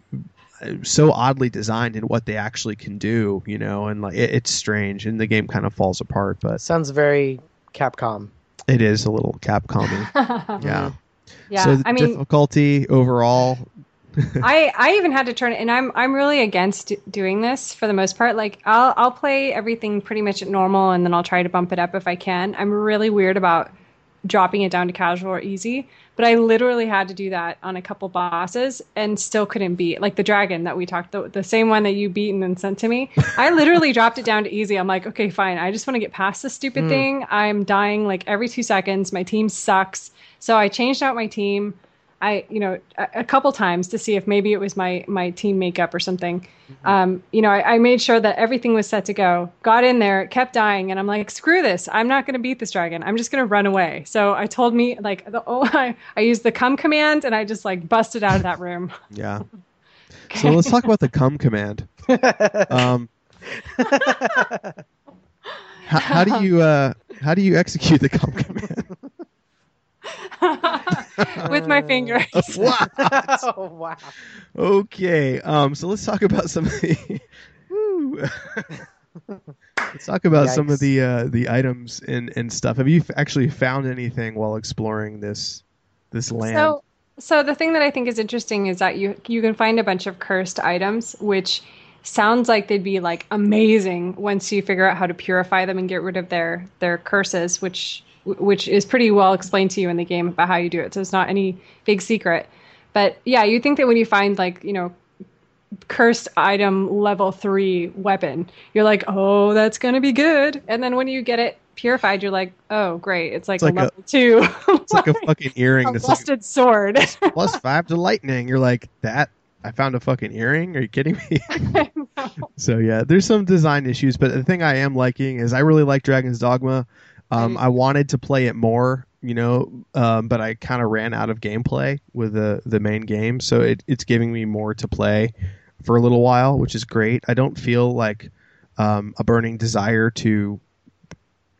so oddly designed in what they actually can do, you know, and like it, it's strange, and the game kind of falls apart. But Sounds very Capcom. it is a little Capcom. [LAUGHS] yeah. Yeah. So I mean, difficulty overall. [LAUGHS] I I even had to turn it, and I'm I'm really against doing this for the most part. Like I'll I'll play everything pretty much at normal, and then I'll try to bump it up if I can. I'm really weird about dropping it down to casual or easy, but I literally had to do that on a couple bosses and still couldn't beat like the dragon that we talked the, the same one that you beat and then sent to me. I literally [LAUGHS] dropped it down to easy. I'm like, okay, fine. I just want to get past this stupid hmm. thing. I'm dying like every two seconds. My team sucks. So I changed out my team. I, you know, a, a couple times to see if maybe it was my my team makeup or something. Um, you know, I, I made sure that everything was set to go. Got in there, kept dying, and I'm like, screw this! I'm not going to beat this dragon. I'm just going to run away. So I told me like, the, oh, [LAUGHS] I, I used the come command, and I just like busted out of that room. Yeah. [LAUGHS] So let's talk about the come command. [LAUGHS] Um, how, how do you uh, how do you execute the come command? [LAUGHS] with my fingers. [LAUGHS] What? [LAUGHS] oh wow. Okay. Um. So let's talk about some of the. Let's talk about some of the uh, the items and and stuff. Have you f- actually found anything while exploring this this land? So, so the thing that I think is interesting is that you you can find a bunch of cursed items, which sounds like they'd be like amazing once you figure out how to purify them and get rid of their their curses, which which is pretty well explained to you in the game about how you do it. So it's not any big secret. But yeah, you think that when you find like you know cursed item level three weapon, you're like, oh, that's gonna be good. And then when you get it purified, you're like, oh, great, it's like, It's like a a- level two. [LAUGHS] it's like a fucking earring a that's like rusted sword. plus five to lightning. You're like that. I found a fucking earring. Are you kidding me? [LAUGHS] so yeah, there's some design issues, but the thing I am liking is I really like Dragon's Dogma. Um, I- I wanted to play it more, you know, um, but I kind of ran out of gameplay with the the main game, so it, it's giving me more to play for a little while, which is great. I don't feel like um, a burning desire to,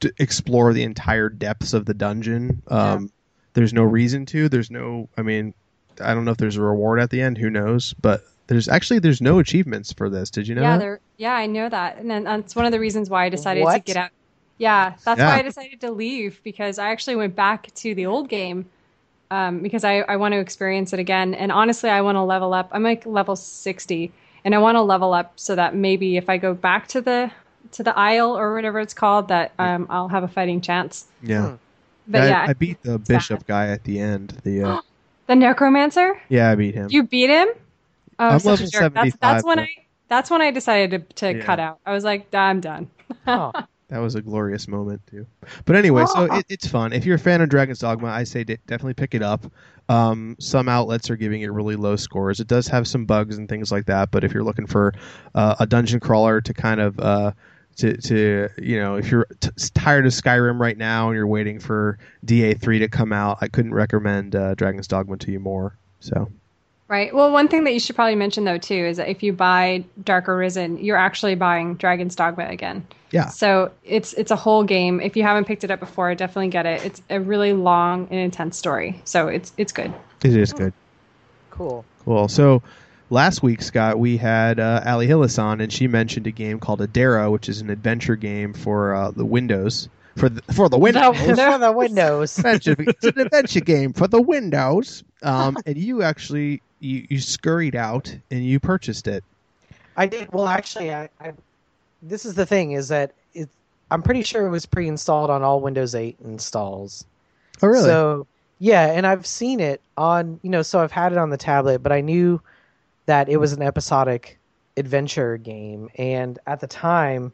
to explore the entire depths of the dungeon. Um, There's no reason to. There's no. I mean, I don't know if there's a reward at the end. Who knows? But there's actually there's no achievements for this. Did you know? yeah, that? there. Yeah, I know that, and then that's one of the reasons why I decided to get out. Yeah, that's Yeah. why I decided to leave because I actually went back to the old game um, because I, I want to experience it again. And honestly, I want to level up. I'm like level sixty, and I want to level up so that maybe if I go back to the to the Isle or whatever it's called, that um, I'll have a fighting chance. Yeah. Hmm. But I, yeah, I beat the sad. bishop guy at the end. The uh, [GASPS] the Necromancer. yeah, I beat him. You beat him? Oh, I'm such a level jerk. That's, 75 that's when though. I that's when I decided to, to Yeah. cut out. I was like, I'm done. Huh. [LAUGHS] That was a glorious moment too. But anyway, so it, it's fun. If you're a fan of Dragon's Dogma, I say de- definitely pick it up. Um, some outlets are giving it really low scores. It does have some bugs and things like that. But if you're looking for uh, a dungeon crawler to kind of uh, to, to you know if you're t- tired of Skyrim right now and you're waiting for DA3 to come out, I couldn't recommend uh, Dragon's Dogma to you more. So Right. Well, one thing that you should probably mention though too is that if you buy Dark Arisen, you're actually buying Dragon's Dogma again. Yeah. So it's it's a whole game. If you haven't picked it up before, definitely get it. It's a really long and intense story. So it's it's good. it is good. Cool. Cool. So last week, Scott, we had uh, Ali Hillis on, and she mentioned a game called Adera, which is an adventure game for uh, the Windows. For the for the Windows. No. For the Windows. Adventure- it's an adventure game for the Windows. Um, [LAUGHS] and you actually you, you scurried out and you purchased it. I did. Well, actually, I, I this is the thing is that it. I'm pretty sure it was pre-installed on all Windows 8 installs. Oh, really? So yeah, and I've seen it on you know, so I've had it on the tablet, but I knew that it was an episodic adventure game, and at the time,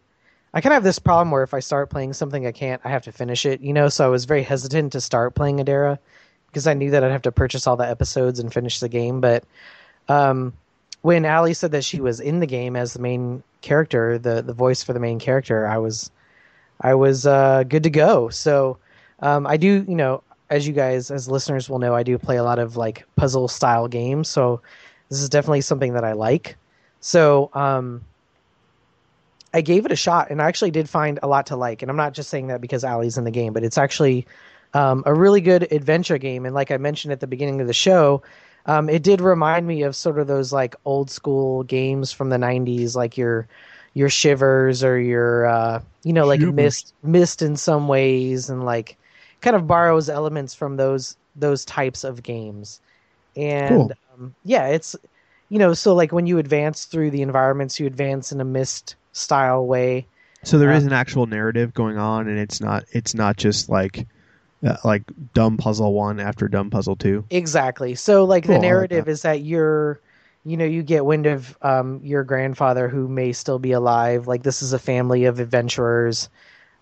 I kind of have this problem where if I start playing something, I can't. I have to finish it, you know. So I was very hesitant to start playing Adera because I knew that I'd have to purchase all the episodes and finish the game. But um, when Ali said that she was in the game as the main character, the the voice for the main character, I was I was uh, good to go. So um, I do, you know, as you guys as listeners will know, I do play a lot of like puzzle style games. So this is definitely something that I like. So um, I gave it a shot, and I actually did find a lot to like. And I'm not just saying that because Ali's in the game, but it's actually um, a really good adventure game. And like I mentioned at the beginning of the show, Um, it did remind me of sort of those like old school games from the '90s, like your your shivers or your uh, you know like Shivers. Myst Myst in some ways, and like kind of borrows elements from those those types of games. And Cool. um, yeah, it's you know so like when you advance through the environments, you advance in a Myst style way. So there is Uh, an actual narrative going on, and it's not it's not just like uh, like dumb puzzle one after dumb puzzle two. Exactly. So like Cool, the like narrative that. is that you're you know, you get wind of um, your grandfather who may still be alive. Like this is a family of adventurers,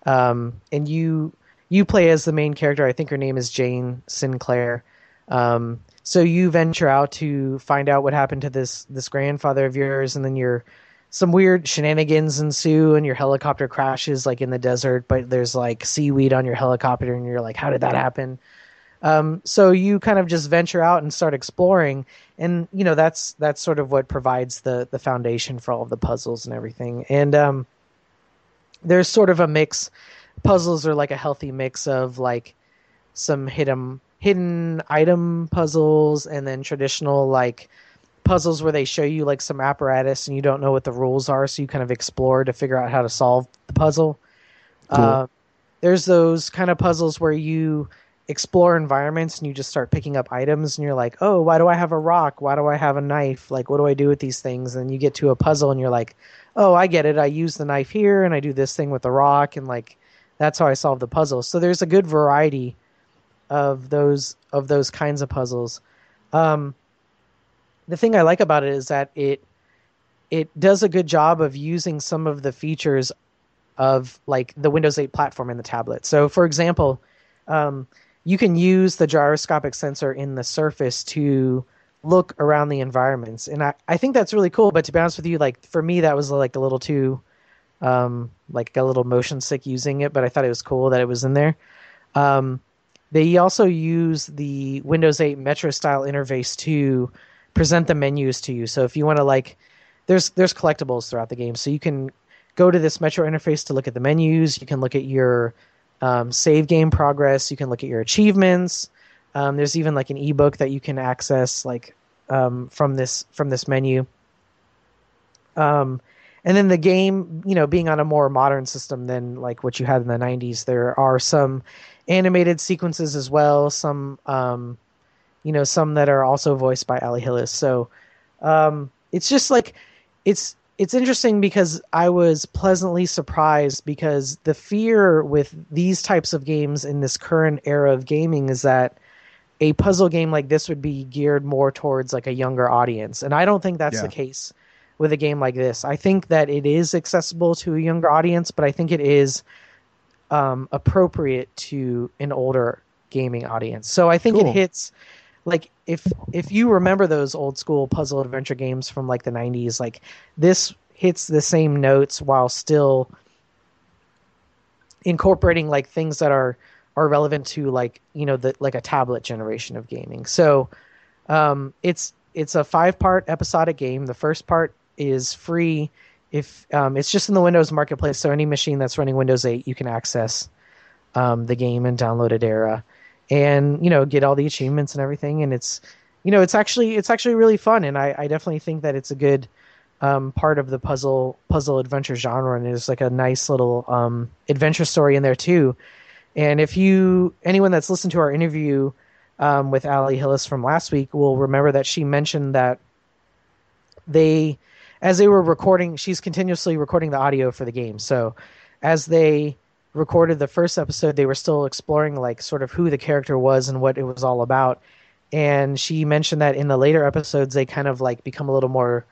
um, and you you play as the main character. I think her name is Jane Sinclair. Um, so you venture out to find out what happened to this this grandfather of yours, and then you're some weird shenanigans ensue, and your helicopter crashes like in the desert. But there's like seaweed on your helicopter, and you're like, how did that happen? Um, so you kind of just venture out and start exploring, and you know that's that's sort of what provides the the foundation for all of the puzzles and everything. And um, there's sort of a mix. Puzzles are like a healthy mix of like some hidden hidden item puzzles, and then traditional like puzzles where they show you like some apparatus and you don't know what the rules are, so you kind of explore to figure out how to solve the puzzle. Cool. Uh, there's those kind of puzzles where you explore environments and you just start picking up items and you're like, oh, why do I have a rock? Why do I have a knife? Like, what do I do with these things? And you get to a puzzle and you're like, oh, I get it. I use the knife here and I do this thing with the rock and like that's how I solve the puzzle. So there's a good variety of those of those kinds of puzzles. Um, the thing I like about it is that it it does a good job of using some of the features of like the Windows 8 platform in the tablet. So, for example, um, you can use the gyroscopic sensor in the Surface to look around the environments, and I, I think that's really cool. But to be honest with you, like for me, that was like a little too um, like a little motion sick using it. But I thought it was cool that it was in there. Um, they also use the Windows 8 Metro style interface to present the menus to you. So if you want to like, there's there's collectibles throughout the game, so you can go to this Metro interface to look at the menus. You can look at your um, save game progress. You can look at your achievements. Um, there's even like an ebook that you can access like um, from this from this menu. Um, and then the game, you know, being on a more modern system than like what you had in the '90s, there are some animated sequences as well. Some, um, you know, some that are also voiced by Ali Hillis. So um, it's just like it's it's interesting because I was pleasantly surprised because the fear with these types of games in this current era of gaming is that a puzzle game like this would be geared more towards like a younger audience, and I don't think that's Yeah. the case with a game like this. I think that it is accessible to a younger audience, but I think it is um, appropriate to an older gaming audience. So I think Cool. it hits like if if you remember those old school puzzle adventure games from like the 90s like this hits the same notes while still incorporating like things that are are relevant to like you know the like a tablet generation of gaming. So um it's it's a five part episodic game. The first part is free. If um, it's just in the windows marketplace so any machine that's running windows 8 you can access um, the game and download it era and you know get all the achievements and everything. And it's you know it's actually it's actually really fun. And i, I definitely think that it's a good um, part of the puzzle puzzle adventure genre. And there's like a nice little um, adventure story in there too. And if you anyone that's listened to our interview um, with Ali Hillis from last week will remember that she mentioned that they as they were recording she's continuously recording the audio for the game. So as they recorded the first episode they were still exploring like sort of who the character was and what it was all about. And she mentioned that in the later episodes they kind of like become a little more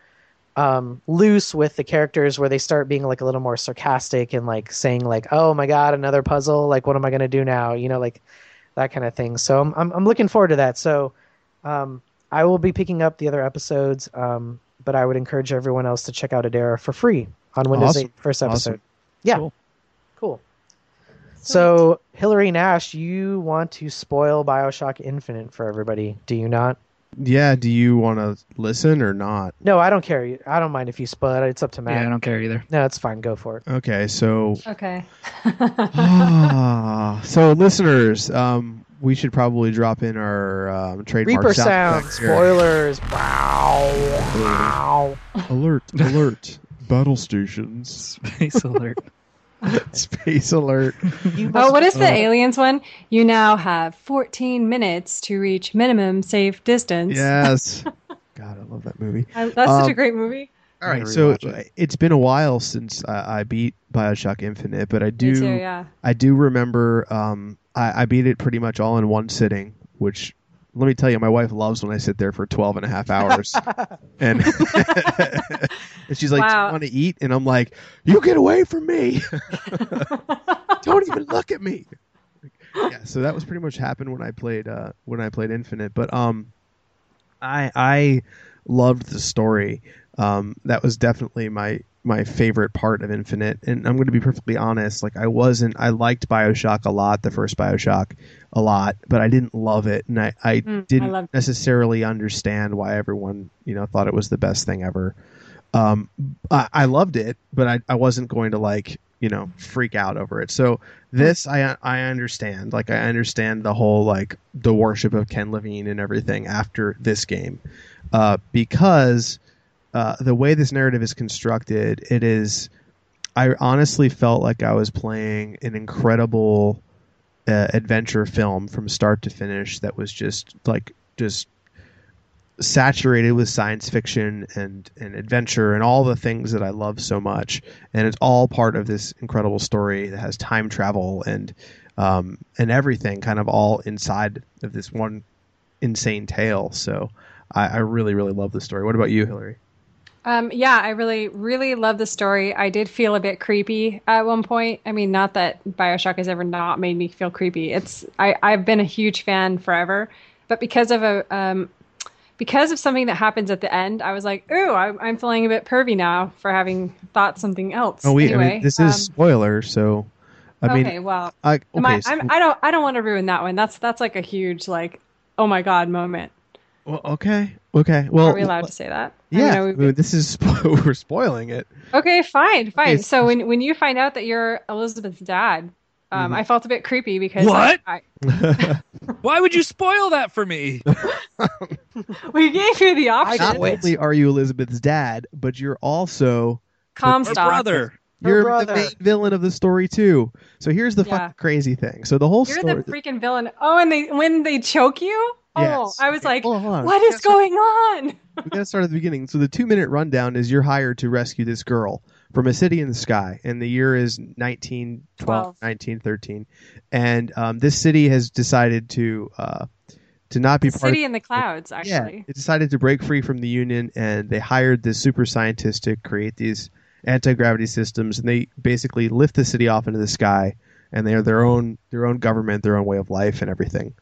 um, loose with the characters where they start being like a little more sarcastic and like saying like oh my god another puzzle? Like what am i going to do now? You know like that kind of thing. So i'm i'm, I'm looking forward to that. So um, i will be picking up the other episodes um, but i would encourage everyone else to check out adera for free on windows Awesome. 8 first episode. Awesome. yeah. Cool. cool so hillary nash you want to spoil bioshock infinite for everybody do you not Yeah. Do you want to listen or not? no i don't care i don't mind if you spoil it it's up to matt Yeah, I don't care either. no it's fine go for it Okay. So okay. [LAUGHS] ah, so listeners, um, we should probably drop in our um, trademark Reaper sound sound, spoilers. Wow. Wow. Alert! Alert! Battle stations. Space alert. [LAUGHS] Space alert. Oh, what is the aliens one? You now have 14 minutes to reach minimum safe distance. Yes. [LAUGHS] God, I love that movie. I, that's such a Um, great movie. All right, so it. it's been a while since I, I beat Bioshock Infinite, but I do too, yeah. I do remember um, I, I beat it pretty much all in one sitting, which let me tell you, my wife loves when I sit there for 12 and a half hours. [LAUGHS] and, [LAUGHS] and she's like, Do you want to eat? And I'm like, You get away from me. [LAUGHS] Don't even look at me. Yeah, so that was pretty much happened when I played uh, when I played Infinite. But um, I I loved the story. Um, that was definitely my my favorite part of Infinite. And I'm going to be perfectly honest. Like I wasn't. I liked Bioshock a lot, the first Bioshock a lot, but I didn't love it, and I I Mm, didn't it. necessarily understand why everyone you know thought it was the best thing ever. Um, I, I loved it, but I I wasn't going to like you know freak out over it. So this I I understand. Like I understand the whole like the worship of Ken Levine and everything after this game, uh, because uh, the way this narrative is constructed, it is. I honestly felt like I was playing an incredible uh, adventure film from start to finish. That was just like just saturated with science fiction and, and adventure and all the things that I love so much. And it's all part of this incredible story that has time travel and um, and everything kind of all inside of this one insane tale. So I, I really, really love the story. What about you, Hillary? Um, yeah, I really, really love the story. I did feel a bit creepy at one point. I mean, not that Bioshock has ever not made me feel creepy. It's I, I've been a huge fan forever, but because of a um, because of something that happens at the end, I was like, ooh, I'm, I'm feeling a bit pervy now for having thought something else. Oh, we, anyway, I mean, this um, is spoiler, so I mean, okay, well, I, okay, I, so- I'm, I don't, I don't want to ruin that one. That's that's like a huge like, oh my god moment. well, okay, okay. Well, Are we allowed to say that? I mean, Yeah, we- this is [LAUGHS] we're spoiling it. Okay, fine, fine. Okay, So when when you find out that you're Elizabeth's dad, um, Mhm. I felt a bit creepy because What? I, [LAUGHS] Why would you spoil that for me? [LAUGHS] we gave you the option. Not quit. only are you Elizabeth's dad, but you're also Calm Her Um, brother. Her you're brother. the main villain of the story too. So here's the Yeah. fucking crazy thing. So the whole story You're story. the freaking villain. Oh, and they when they choke you. Oh, Yes. I was Okay, like, hold on, hold on. what We is start- going on? We gotta start at the beginning. So the two minute rundown is you're hired to rescue this girl from a city in the sky, and the year is 1912, 1913, and um, this city has decided to uh, to not be part of City in the clouds, actually. Yeah, they decided to break free from the Union, and they hired this super scientist to create these anti gravity systems, and they basically lift the city off into the sky, and they are their own their own government, their own way of life, and everything.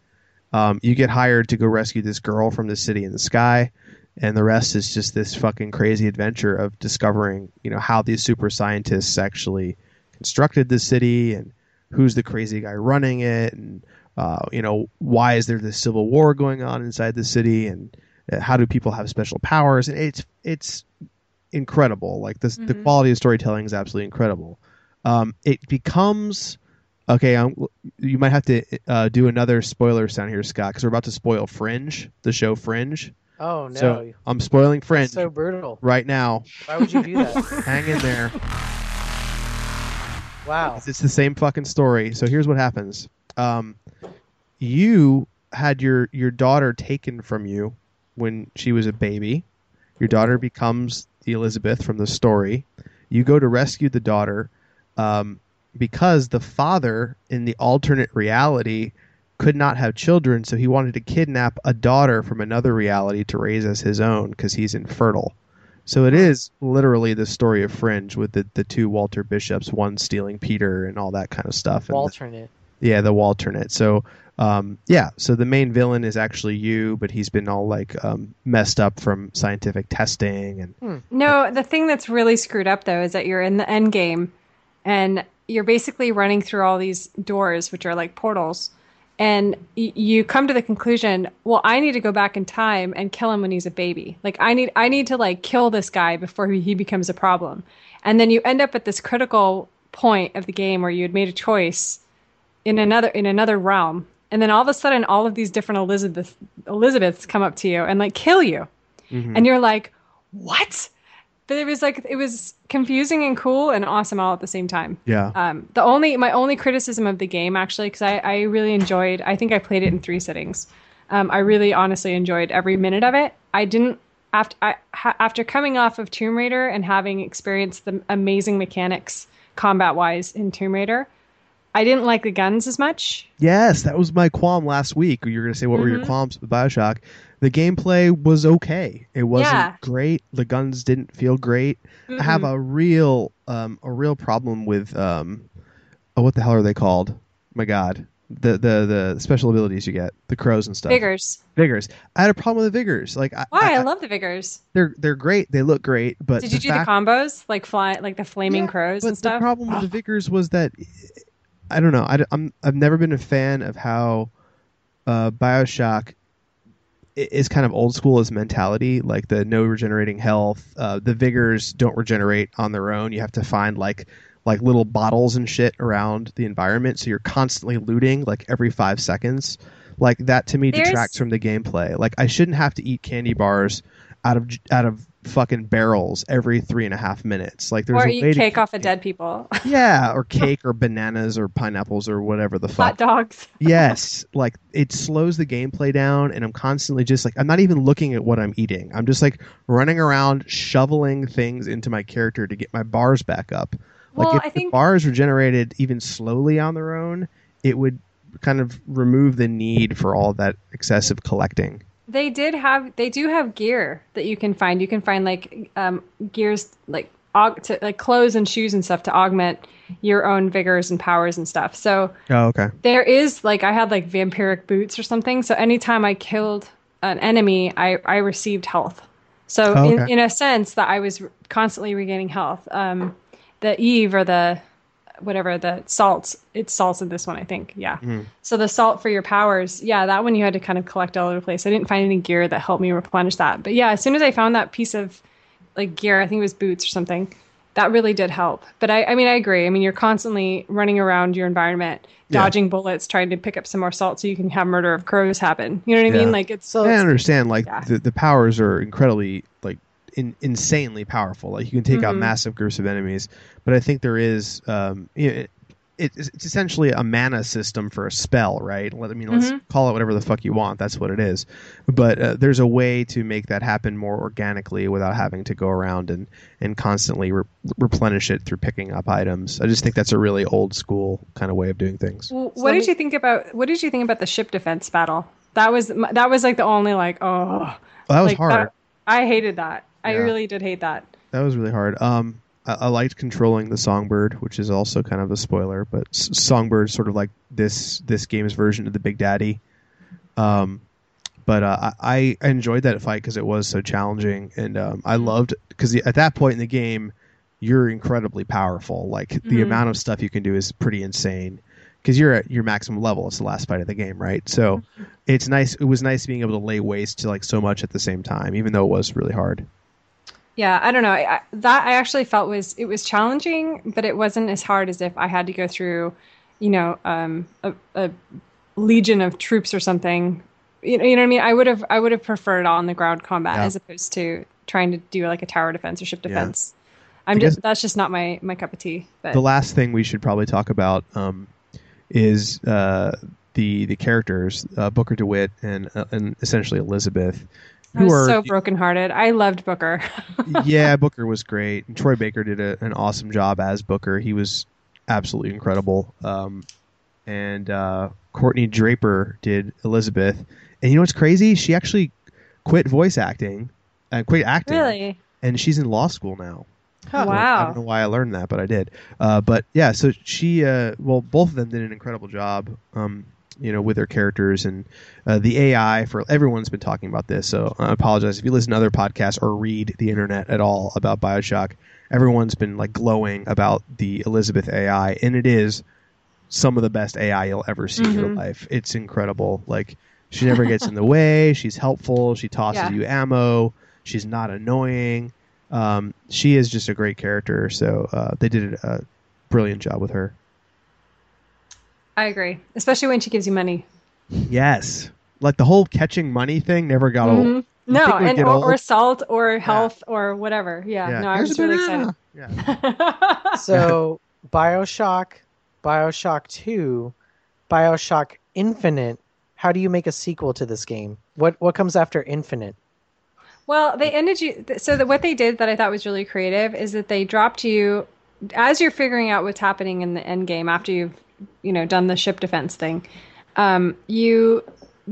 Um, you get hired to go rescue this girl from the city in the sky, and the rest is just this fucking crazy adventure of discovering, you know, how these super scientists actually constructed the city and who's the crazy guy running it, and uh, you know, why is there this civil war going on inside the city, and uh, how do people have special powers? And it's it's incredible. Like this, the Mhm. quality of storytelling is absolutely incredible. Um, it becomes okay. Um, you might have to uh, do another spoiler sound here, Scott, because we're about to spoil Fringe, the show Fringe. Oh no, So I'm spoiling Fringe so brutal. right now. Why would you do that? [LAUGHS] Hang in there. Wow. It's the same fucking story. So here's what happens. Um, you had your your daughter taken from you when she was a baby. Your daughter becomes the Elizabeth from the story. You go to rescue the daughter um, because the father in the alternate reality could not have children, so he wanted to kidnap a daughter from another reality to raise as his own because he's infertile. So it is literally the story of Fringe with the, the two Walter Bishops, one stealing Peter and all that kind of stuff. And the- Alternate. yeah, the Walternate. So um, yeah, so the main villain is actually you, but he's been all like um, messed up from scientific testing and No, the thing that's really screwed up though is that you're in the end game and you're basically running through all these doors, which are like portals. And y- you come to the conclusion, well, I need to go back in time and kill him when he's a baby. Like I need, I need to like kill this guy before he, becomes a problem. And then you end up at this critical point of the game where you had made a choice in another in another realm and then all of a sudden, all of these different Elizabeth Elizabeths come up to you and like kill you, Mhm. and you're like, what? But it was like it was confusing and cool and awesome all at the same time. yeah. Um, the only my only criticism of the game actually because I, I really enjoyed I think I played it in three sittings. Um, I really honestly enjoyed every minute of it. I didn't after I, ha, after coming off of Tomb Raider and having experienced the amazing mechanics combat wise in Tomb Raider. I didn't like the guns as much. Yes, that was my qualm last week. You were going to say what were your Mhm. qualms with Bioshock? The gameplay was okay. It wasn't Yeah. great. The guns didn't feel great. I have a real um, a real problem with um, oh, what the hell are they called? My God, the the the special abilities you get, the crows and stuff. vigors. Vigors. I had a problem with the vigors. Like I, Why? I, I- love the vigors. they're they're great. They look great, but Did you do fact- the combos like fly like the flaming Yeah, crows and stuff? the problem with the vigors was that I don't know. I, am I've never been a fan of how uh, Bioshock i- is kind of old school as mentality. Like the no regenerating health. Uh, the vigors don't regenerate on their own. You have to find like like little bottles and shit around the environment. So you're constantly looting like every five seconds. Like that to me There's- detracts from the gameplay. Like I shouldn't have to eat candy bars out of out of fucking barrels every three and a half minutes. Like there's or eat way to cake keep off of dead people. [LAUGHS] yeah, or cake or bananas or pineapples or whatever the Hot fuck. dogs. [LAUGHS] yes, like it slows the gameplay down and I'm constantly just like I'm not even looking at what I'm eating. I'm just like running around shoveling things into my character to get my bars back up. Like Well, if I the think- bars regenerated even slowly on their own, it would kind of remove the need for all that excessive collecting. They did have they do have gear that you can find. You can find like um, gears like aug- to, like clothes and shoes and stuff to augment your own vigors and powers and stuff. So Oh, okay. there is like I had like vampiric boots or something. So anytime I killed an enemy, I I received health. So Oh, in, in a sense that I was constantly regaining health. Um, the Eve or the whatever the salts it's salts in this one I think yeah. Mhm. So the salt for your powers, yeah, that one you had to kind of collect all over the place. I didn't find any gear that helped me replenish that, but yeah, as soon as I found that piece of like gear, I think it was boots or something, that really did help. But I, I mean, I agree. I mean, you're constantly running around your environment, Yeah. dodging bullets, trying to pick up some more salt so you can have murder of crows happen. You know what I Yeah. mean? Like it's So I understand like Yeah. the, the powers are incredibly like in, insanely powerful. Like you can take out Mhm. massive groups of enemies, but I think there is um you know, it, it's, it's essentially a mana system for a spell, right? Let I mean, let's Mhm. call it whatever the fuck you want. That's what it is. But uh, there's a way to make that happen more organically without having to go around and and constantly re- replenish it through picking up items. I just think that's a really old school kind of way of doing things. Well, So what let did me- you think about what did you think about the ship defense battle? That was that was like the only like oh Well, that was like hard. I hated that. I Yeah. really did hate that. That was really hard. Um, I, I liked controlling the songbird, which is also kind of a spoiler, but S- songbird sort of like this this game's version of the Big Daddy. Um, but uh, I, I enjoyed that fight because it was so challenging, and um, I loved because at that point in the game, you're incredibly powerful. Like the Mhm. amount of stuff you can do is pretty insane. Because you're at your maximum level. It's the last fight of the game, right? So it's nice. It was nice being able to lay waste to like so much at the same time, even though it was really hard. Yeah, I don't know. I, I, that I actually felt was it was challenging, but it wasn't as hard as if I had to go through, you know, um, a, a legion of troops or something. You know, you know what I mean? I would have I would have preferred on the ground combat Yeah. as opposed to trying to do like a tower defense or ship Yeah. defense. I'm I just that's just not my my cup of tea. But the last thing we should probably talk about um, is uh, the the characters uh, Booker DeWitt and uh, and essentially Elizabeth, I was are so brokenhearted. I loved Booker. [LAUGHS] yeah Booker was great. And Troy Baker did a, an awesome job as Booker. He was absolutely incredible. Um, and uh, Courtnee Draper did Elizabeth. And you know what's crazy? She actually quit voice acting and quit acting. really? And she's in law school now. Huh. So I don't know why I learned that, but I did. Uh, but yeah, so she, uh, well, both of them did an incredible job, um, you know, with their characters and uh, the AI. For everyone's been talking about this, so I apologize if you listen to other podcasts or read the internet at all about Bioshock. Everyone's been like glowing about the Elizabeth AI, and it is some of the best AI you'll ever see in your Mhm. life. It's incredible. Like she never gets in the [LAUGHS] way. She's helpful. She tosses Yeah. you ammo. She's not annoying. Um, she is just a great character. So uh, they did a brilliant job with her. I agree, especially when she gives you money. Yes, like the whole catching money thing never got old. Mhm. You No, think it would and or, old? or salt or health or whatever. Yeah, no, I Here's was really banana. excited. Yeah. [LAUGHS] So Bioshock, Bioshock Two, Bioshock Infinite. How do you make a sequel to this game? What what comes after Infinite? Well, they ended you. So that what they did that I thought was really creative is that they dropped you as you're figuring out what's happening in the end game after you've you know done the ship defense thing. Um, you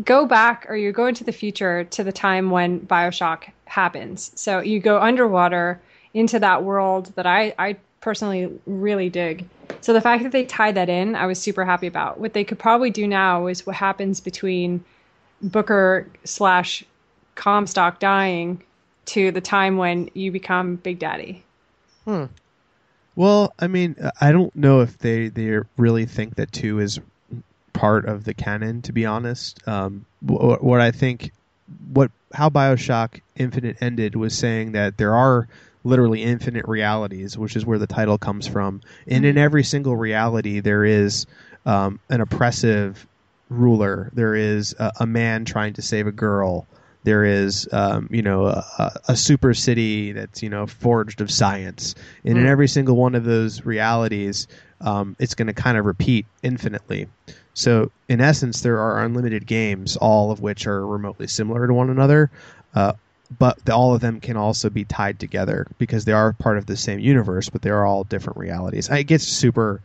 go back or you go into the future to the time when Bioshock happens. So you go underwater into that world that I I personally really dig. So the fact that they tied that in, I was super happy about. What they could probably do now is what happens between Booker slash Comstock dying to the time when you become Big Daddy. Well, I mean, I don't know if they they really think that two is part of the canon. To be honest, um, what, what I think, what how Bioshock Infinite ended was saying that there are literally infinite realities, which is where the title comes from, and in every single reality there is um, an oppressive ruler. There is a, a man trying to save a girl. There is, um, you know, a, a- super city that's you know forged of science, and in Mm. every single one of those realities, um, it's going to kind of repeat infinitely. So, in essence, there are unlimited games, all of which are remotely similar to one another, uh, but the, all of them can also be tied together because they are part of the same universe, but they are all different realities. It gets super,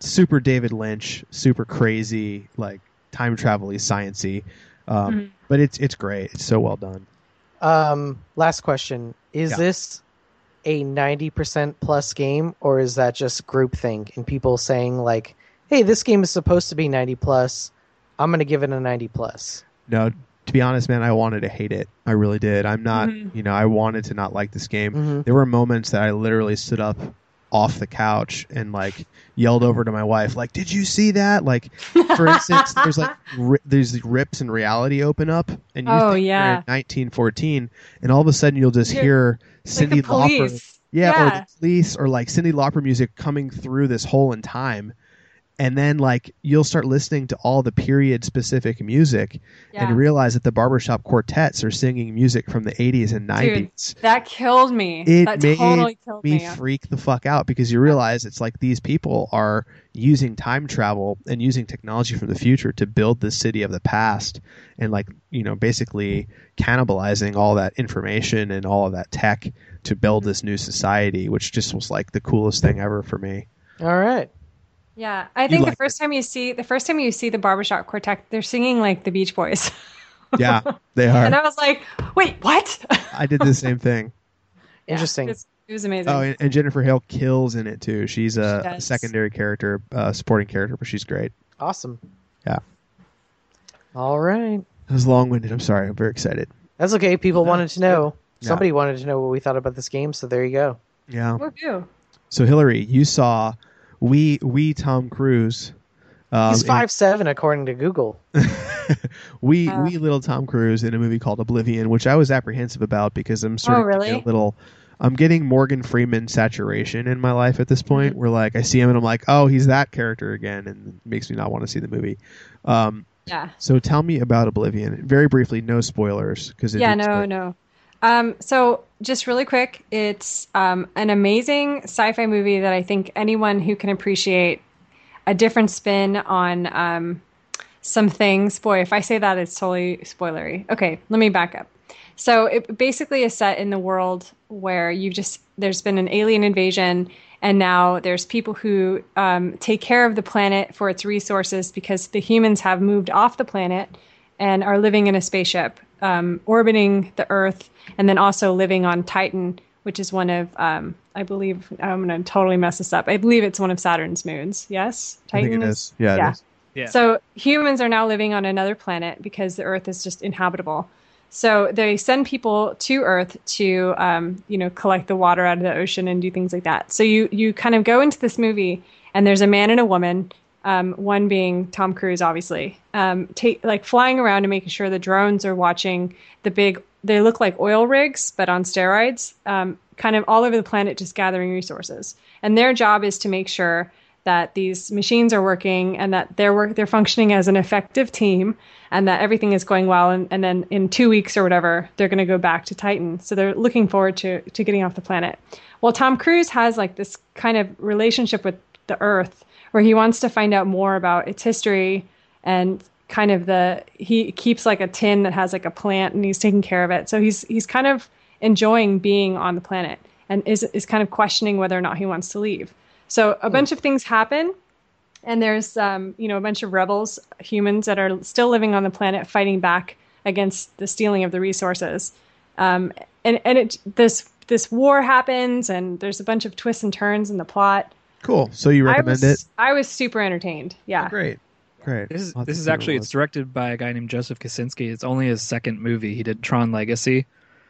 super David Lynch, super crazy, like time travel-y, sciency, um, Mhm. But it's it's great. It's so well done. Um, last question: Is Yeah. this a ninety percent plus game, or is that just groupthink and people saying like, "Hey, this game is supposed to be ninety plus. I'm going to give it a ninety plus." No, to be honest, man, I wanted to hate it. I really did. I'm not, Mhm. you know, I wanted to not like this game. Mhm. There were moments that I literally stood up off the couch and like yelled over to my wife, like, "Did you see that?" Like, for instance, there's like [LAUGHS] ri- there's these rips in reality open up, and you Oh, yeah. 1914, and all of a sudden you'll just You're- hear Cyndi the Lauper, police. yeah, or Yeah. the police, or like Cyndi Lauper music coming through this hole in time. And then, like, you'll start listening to all the period specific music Yeah. and realize that the barbershop quartets are singing music from the 80s and 90s. that killed me. It that made totally killed me me. freak the fuck out because you realize it's like these people are using time travel and using technology from the future to build the city of the past and like you know basically cannibalizing all that information and all of that tech to build this new society which just was like the coolest thing ever for me All right. Yeah, I think the liked first time you see the first time you see the barbershop quartet, they're singing like the Beach Boys, [LAUGHS] yeah they are. and I was like, "Wait, what?" i did the same thing [LAUGHS] Yeah, Interesting. it's- it was amazing. oh and, and jennifer hale kills in it too she's a, She secondary character uh, supporting character but she's great Awesome. Yeah. All right. it was long-winded i'm sorry i'm very excited That's okay. People No, wanted to know. Yeah. Somebody wanted to know what we thought about this game, so there you go. yeah Woohoo. So Hillary, you saw we we Tom Cruise. Um, He's in- five seven according to Google. [LAUGHS] we Uh. we little Tom Cruise in a movie called Oblivion, which I was apprehensive about because I'm sort Oh, of really? a little. I'm getting Morgan Freeman saturation in my life at this point, Mm-hmm. where like I see him and I'm like, oh, he's that character again, and it makes me not want to see the movie. Um, Yeah. so tell me about Oblivion, very briefly, no spoilers, because yeah no no um, so just really quick it's um, an amazing sci-fi movie that i think anyone who can appreciate a different spin on um, some things. Boy if i say that it's totally spoilery. Okay let me back up. So it basically is set in the world where you just there's been an alien invasion and now there's people who um, take care of the planet for its resources because the humans have moved off the planet and are living in a spaceship um, orbiting the Earth, and then also living on Titan, which is one of, um, I believe, I'm going to totally mess this up. I believe it's one of Saturn's moons. Yes, I think it is. Yeah, yeah. is. Yeah. So humans are now living on another planet because the Earth is just inhabitable. So they send people to Earth to, um, you know, collect the water out of the ocean and do things like that. So you you kind of go into this movie, and there's a man and a woman, um, one being Tom Cruise, obviously, um, like flying around and making sure the drones are watching the big. They look like oil rigs, but on steroids, um, kind of all over the planet, just gathering resources. And their job is to make sure that these machines are working and that they're work they're functioning as an effective team and that everything is going well and, and then in two weeks or whatever they're going to go back to titan so they're looking forward to to getting off the planet well tom cruise has like this kind of relationship with the earth where he wants to find out more about its history and kind of the he keeps like a tin that has like a plant and he's taking care of it so he's he's kind of enjoying being on the planet and is is kind of questioning whether or not he wants to leave so a bunch of things happen, and there's um, you know a bunch of rebels, humans that are still living on the planet, fighting back against the stealing of the resources. Um, and and it this this war happens, and there's a bunch of twists and turns in the plot. Cool. So you I recommend was it? I was super entertained. Yeah. Great. Great. This is I'll this is actually it's directed by a guy named Joseph Kosinski. It's only his second movie. He did Tron Legacy,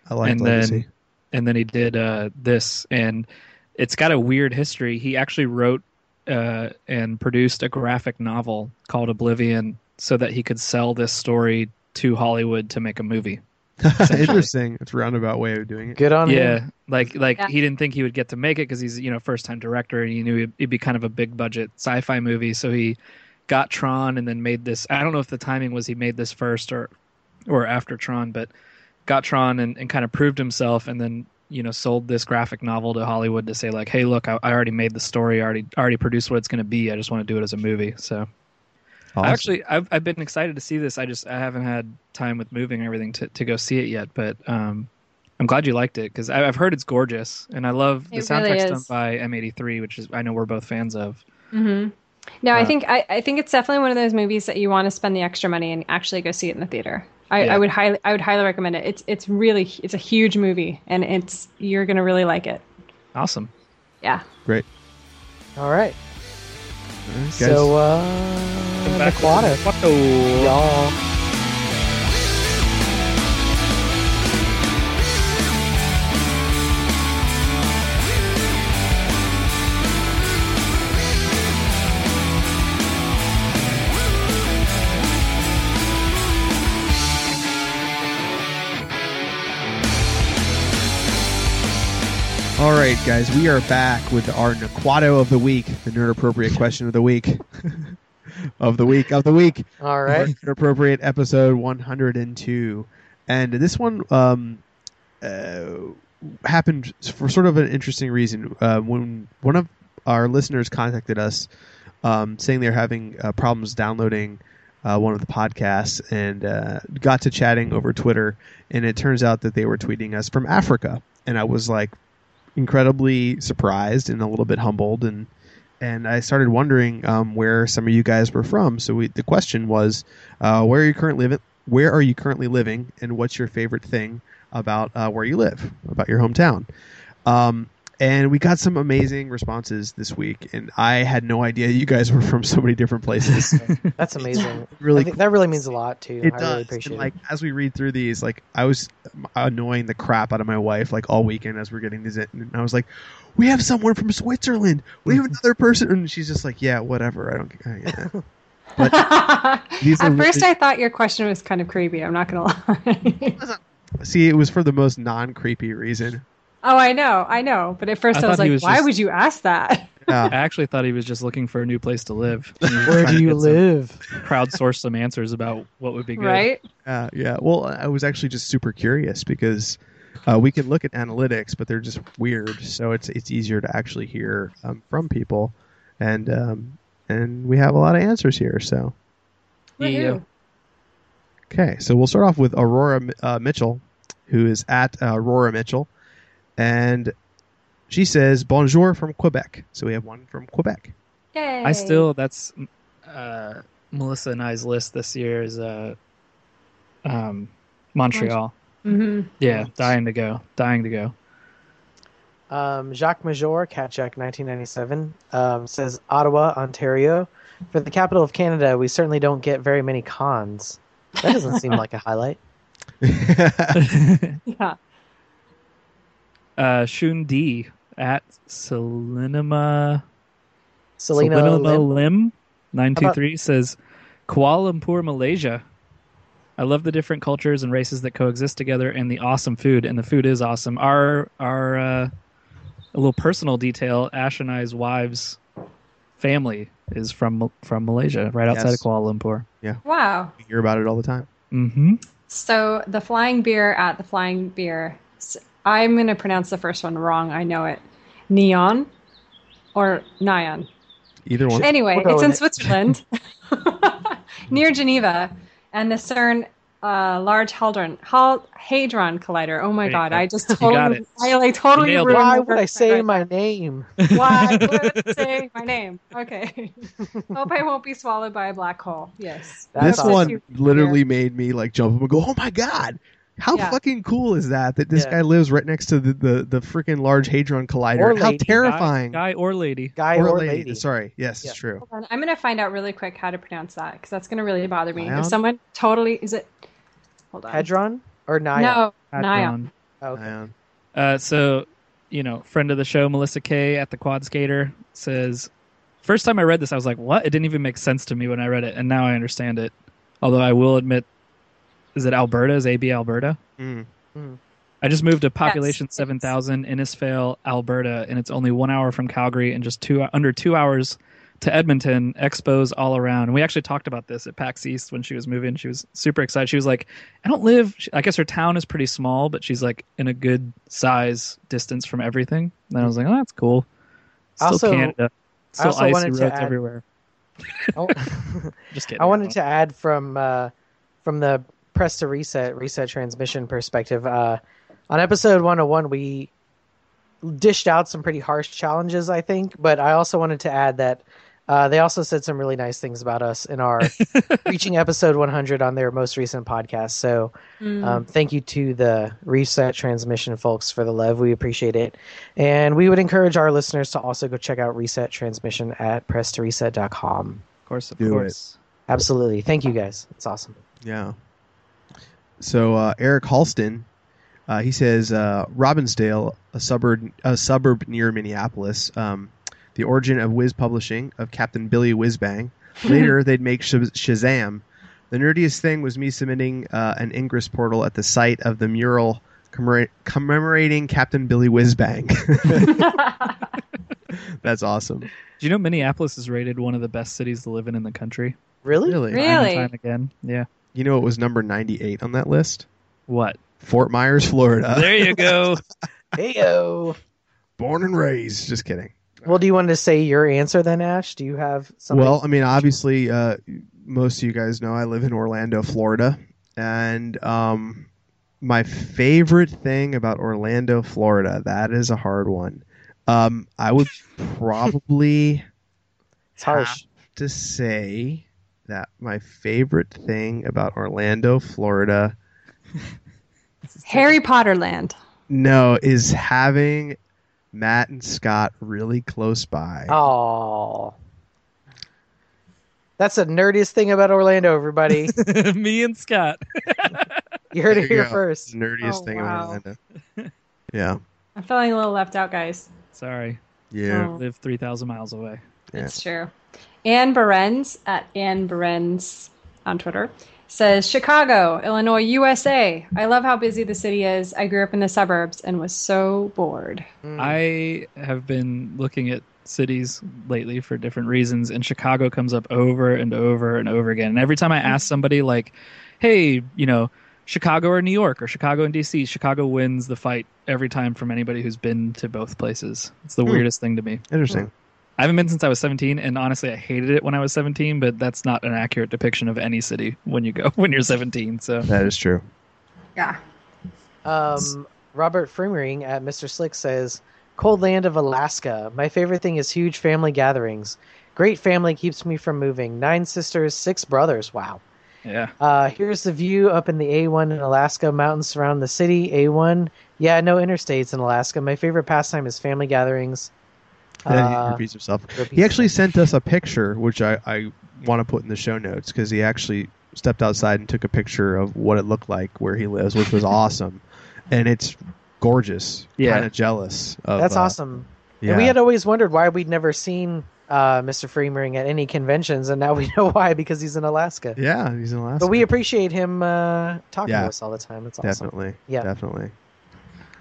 I like and Legacy. then and then he did uh, this, and it's got a weird history. He actually wrote uh, and produced a graphic novel called Oblivion, so that he could sell this story to Hollywood to make a movie. [LAUGHS] Interesting. It's a roundabout way of doing it. Good on yeah, him. like like Yeah. he didn't think he would get to make it because he's you know first time director and he knew it'd, it'd be kind of a big budget sci-fi movie. So he got Tron and then made this. I don't know if the timing was he made this first or or after Tron, but got Tron and, and kind of proved himself and then you know sold this graphic novel to Hollywood to say like, hey, look, I, I already made the story, I already I already produced what it's going to be. I just want to do it as a movie. So Awesome. Actually I've I've been excited to see this. I just I haven't had time with moving and everything to, to go see it yet, but um I'm glad you liked it because I've heard it's gorgeous and I love the It soundtrack's really done by M83, which is I know we're both fans of. hmm No, I Uh, think I, I think it's definitely one of those movies that you want to spend the extra money and actually go see it in the theater. I, Yeah. I would highly I would highly recommend it. It's it's really it's a huge movie and it's you're gonna really like it. Awesome. Yeah. Great. All right. All right, guys. So, uh, Aquata. Aquato. Y'all. All right, guys, we are back with our Naquato of the week, the nerd appropriate question of the week, [LAUGHS] of the week of the week. All right. Nerd appropriate episode 102, and this one um, uh, happened for sort of an interesting reason. Uh, when one of our listeners contacted us, um, saying they're having uh, problems downloading uh, one of the podcasts, and uh, got to chatting over Twitter, and it turns out that they were tweeting us from Africa, and I was like incredibly surprised and a little bit humbled and and I started wondering um, where some of you guys were from. So we, the question was, uh, where are you currently living? Where are you currently living, and what's your favorite thing about uh, where you live, about your hometown? Um, and we got some amazing responses this week, and I had no idea you guys were from so many different places. [LAUGHS] That's amazing. [LAUGHS] Really I think that really means a lot too. it I does. really appreciate and like it. as we read through these, like I was annoying the crap out of my wife like all weekend as we're getting these in, and I was like, "We have someone from Switzerland. We have another person," and she's just like, "Yeah, whatever. I don't." I, yeah. [LAUGHS] But At first, really- I thought your question was kind of creepy. I'm not gonna lie. see, it was for the most non creepy reason. Oh, I know, I know. But at first, I I, was like, was why just- would you ask that? [LAUGHS] Yeah. I actually thought he was just looking for a new place to live. [LAUGHS] Where do you get some- live? Crowdsource some answers about what would be good. right? Uh, yeah. Well, I was actually just super curious because uh, we can look at analytics, but they're just weird. So it's it's easier to actually hear um, from people, and um, and we have a lot of answers here. So Yeah. Woohoo. okay, so we'll start off with Aurora uh, Mitchell, who is at uh, Aurora Mitchell, and she says bonjour from Quebec. So we have one from Quebec. Yay! I still that's uh, Melissa and I's list this year is uh, um, Montreal. hmm Yeah, dying to go, dying to go. Um, Jacques Major, Cat Jack 1997, um, says Ottawa, Ontario. For the capital of Canada, we certainly don't get very many cons. That doesn't seem [LAUGHS] like a highlight. [LAUGHS] Yeah. Uh, Shun D at Selenima Selena Selenima Lim. Lim nine two three says Kuala Lumpur, Malaysia. I love the different cultures and races that coexist together, and the awesome food. And the food is awesome. Our our uh, a little personal detail: Ash and I's wives family is from from Malaysia, right outside Yes. of Kuala Lumpur. Yeah. Wow. We hear about it all the time. Mm-hmm. So the flying beer at the flying beer. S- I'm going to pronounce the first one wrong. I know it. Neon or Nyan. Either one. Anyway, We'll it's in it. Switzerland, [LAUGHS] [LAUGHS] near Geneva, and the CERN uh, Large Hadron Hal- Hadron Collider. Oh my god! go. I just totally. I like totally nailed it. ruined Why would I say my name? [LAUGHS] Why would I say my name? Okay. Hope I won't be swallowed by a black hole. Yes. this awesome. one literally made me like jump up and go, "Oh my god!" How Yeah. fucking cool is that? That this Yeah. guy lives right next to the the, the freaking large hadron collider. Or How lady. terrifying! Guy, guy or lady. Guy or, lady. Sorry. Yes, Yeah. it's true. Hold on. I'm going to find out really quick how to pronounce that because that's going to really bother me. Ion? If someone totally is it? Hold on. Hadron or Naya? No, Hadron. Nyan. Oh, okay. Ion. Uh, so, you know, friend of the show, Melissa Kay at the Quad Skater says, first time I read this, I was like, what? It didn't even make sense to me when I read it, and now I understand it. Although I will admit, is it Alberta? Is AB Alberta? Mm. I just moved to population it's- seven thousand, Innisfail, Alberta, and it's only one hour from Calgary and just two under two hours to Edmonton. Expos all around. And we actually talked about this at PAX East when she was moving. She was super excited. She was like, "I don't live. I guess her town is pretty small, but she's like in a good size distance from everything." And I was like, "Oh, that's cool." Still Also- Canada. Still also icy wanted roads add- everywhere. Oh. [LAUGHS] Just [LAUGHS] kidding. I wanted to add from uh, from the press to reset reset transmission perspective. Uh, on episode 101, we dished out some pretty harsh challenges, I think, but I also wanted to add that uh, they also said some really nice things about us in our [LAUGHS] reaching episode 100 on their most recent podcast. So Mm. um, thank you to the reset transmission folks for the love. We appreciate it. And we would encourage our listeners to also go check out reset transmission at press2reset.com. Of course, of Do it. course. Absolutely. Thank you guys. It's awesome. Yeah. So uh, Eric Halston, uh, he says uh, Robbinsdale, a suburb a suburb near Minneapolis, um, the origin of Whiz Publishing of Captain Billy Whizbang. [LAUGHS] Later, they'd make Shaz- Shazam. The nerdiest thing was me submitting uh, an Ingress portal at the site of the mural commemora- commemorating Captain Billy Whizbang. [LAUGHS] [LAUGHS] That's awesome. Do you know Minneapolis is rated one of the best cities to live in in the country? Really? Really? Really? Time and time again. Yeah. You know, it was number 98 on that list? What? Fort Myers, Florida. There you go. [LAUGHS] Heyo. Born and raised. Just kidding. Well, do you want to say your answer then, Ash? Do you have something? Well, I mean, obviously, uh, most of you guys know I live in Orlando, Florida, and um, my favorite thing about Orlando, Florida, that is a hard one. Um, I would [LAUGHS] probably it's harsh. to say that my favorite thing about Orlando, Florida, [LAUGHS] Harry Potter Land. no, is having Matt and Scott really close by. Oh. That's the nerdiest thing about Orlando, everybody. [LAUGHS] Me and Scott. [LAUGHS] You heard There it here go. first. Nerdiest Oh, thing wow. about Orlando. Yeah. I'm feeling a little left out, guys. Sorry. Yeah. Oh. Live 3,000 miles away. Yeah. It's true. Anne Berens at Anne Berens on Twitter says Chicago, Illinois, USA. I love how busy the city is. I grew up in the suburbs and was so bored. Mm. I have been looking at cities lately for different reasons, and Chicago comes up over and over and over again. And every time I ask somebody, like, hey, you know, Chicago or New York or Chicago and DC, Chicago wins the fight every time from anybody who's been to both places. It's the Hmm. weirdest thing to me. Interesting. I haven't been since I was 17, and honestly, I hated it when I was 17. But that's not an accurate depiction of any city when you go [LAUGHS] when you're 17. So That is true. Yeah. Um, Robert Frimering at Mr. Slick says, Cold land of Alaska. My favorite thing is huge family gatherings. Great family keeps me from moving. Nine sisters, six brothers. Wow. yeah, Uh, here's the view up in the A1 in Alaska. Mountains surround the city. A1. Yeah, no interstates in Alaska. My favorite pastime is family gatherings. He Uh, repeats himself. repeats He actually himself. sent us a picture, which I, I want to put in the show notes because he actually stepped outside and took a picture of what it looked like where he lives, which was [LAUGHS] awesome, and it's gorgeous. Yeah. kind of jealous. Of, That's uh, awesome. Yeah, And we had always wondered why we'd never seen uh, Mr. Freemering at any conventions, and now we [LAUGHS] know why because he's in Alaska. yeah, he's in Alaska. But we appreciate him uh, talking Yeah. to us all the time. It's awesome. definitely, Yeah. definitely.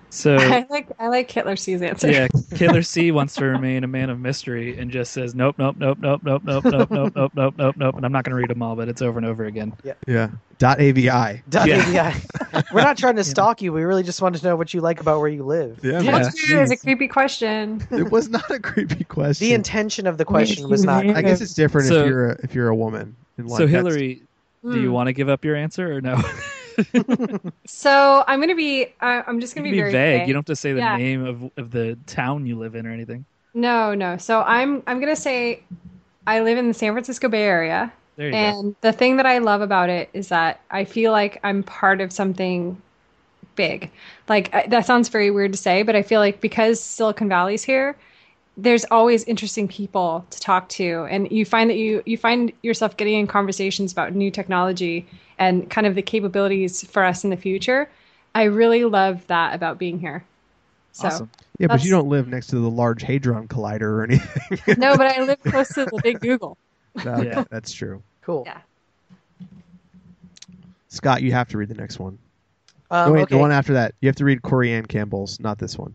So I like I like Killer C's answer. yeah, Killer C wants to remain a man of mystery and just says nope, nope, nope, nope, nope, nope, nope, nope, nope, nope, nope, nope. And I'm not going to read them all, but it's over and over again. Yeah. Dot AVI. Dot Yeah. AVI. We're not trying to stalk you. We really just want to know what you like about where you live. Yeah. Yeah. man. What's true is a creepy question. It was not a creepy question. The intention of the question was not. I guess it's different So- if you're a, if you're a woman. And So like, that's- Hillary, do you Hmm. want to give up your answer or no? So I'm gonna be. I I'm just gonna be, be very vague. You don't have to say the Yeah. name of, of the town you live in or anything. No, no. So I'm I'm gonna say I live in the San Francisco Bay Area, There you go. and the thing that I love about it is that I feel like I'm part of something big. Like I- that sounds very weird to say, but I feel like because Silicon Valley's here, there's always interesting people to talk to, and you find that you you find yourself getting in conversations about new technology and kind of the capabilities for us in the future. I really love that about being here. So Awesome. yeah, but you don't live next to the Large Hadron Collider or anything. [LAUGHS] no, but I live [LAUGHS] close to the big Google. Okay, Yeah. That's true. Cool. Yeah. Scott, you have to read the next one. Um, no, wait, okay. the one after that. You have to read Corey Ann Campbell's, not this one.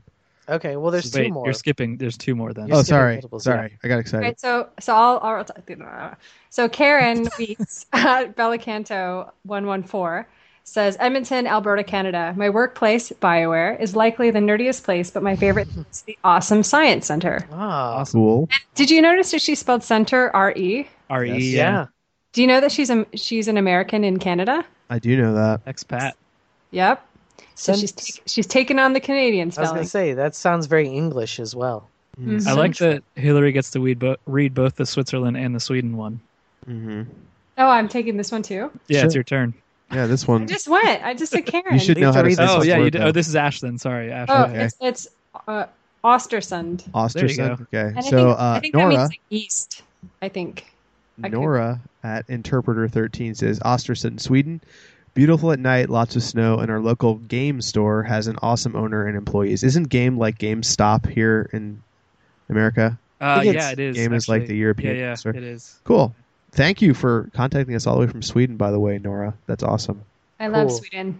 Okay. Well, there's Wait, two more. you're skipping. There's two more then. You're oh, skipping sorry. multiples, yeah. Sorry. I got excited. Right, so so I'll, I'll so Karen [LAUGHS] Weeks at Belacanto one one four says Edmonton, Alberta, Canada. My workplace, Bioware, is likely the nerdiest place, but my favorite [LAUGHS] is the awesome science center. Ah, Awesome. Cool. Did you notice that she spelled center R E? R E, Re. Yes. yeah. Do you know that she's a she's an American in Canada? I do know that. Expat. Yep. So Since- she's take, she's taken on the Canadian spelling. I was gonna say that sounds very English as well. Mhm. I like that Hillary gets to read, bo- read both the Switzerland and the Sweden one. hmm Oh, I'm taking this one too. Yeah, Sure. it's your turn. Yeah, this one. I one. just went. I just said [LAUGHS] Karen. You should know how to read say this Oh this yeah, word, you did. Oh, this is Ashland. Sorry, Ashland. Oh, Okay. it's it's uh, Ostersund. Ostersund. Okay. And I so think, uh, I think that Nora, means like east. I think. I Nora at Interpreter 13 says Ostersund, Sweden. Beautiful at night, lots of snow, and our local game store has an awesome owner and employees. Isn't game like GameStop here in America? Uh, yeah, it's- it is. Game is like the European Yeah, yeah, store. it is. Cool. Thank you for contacting us all the way from Sweden, by the way, Nora. That's awesome. I love Sweden.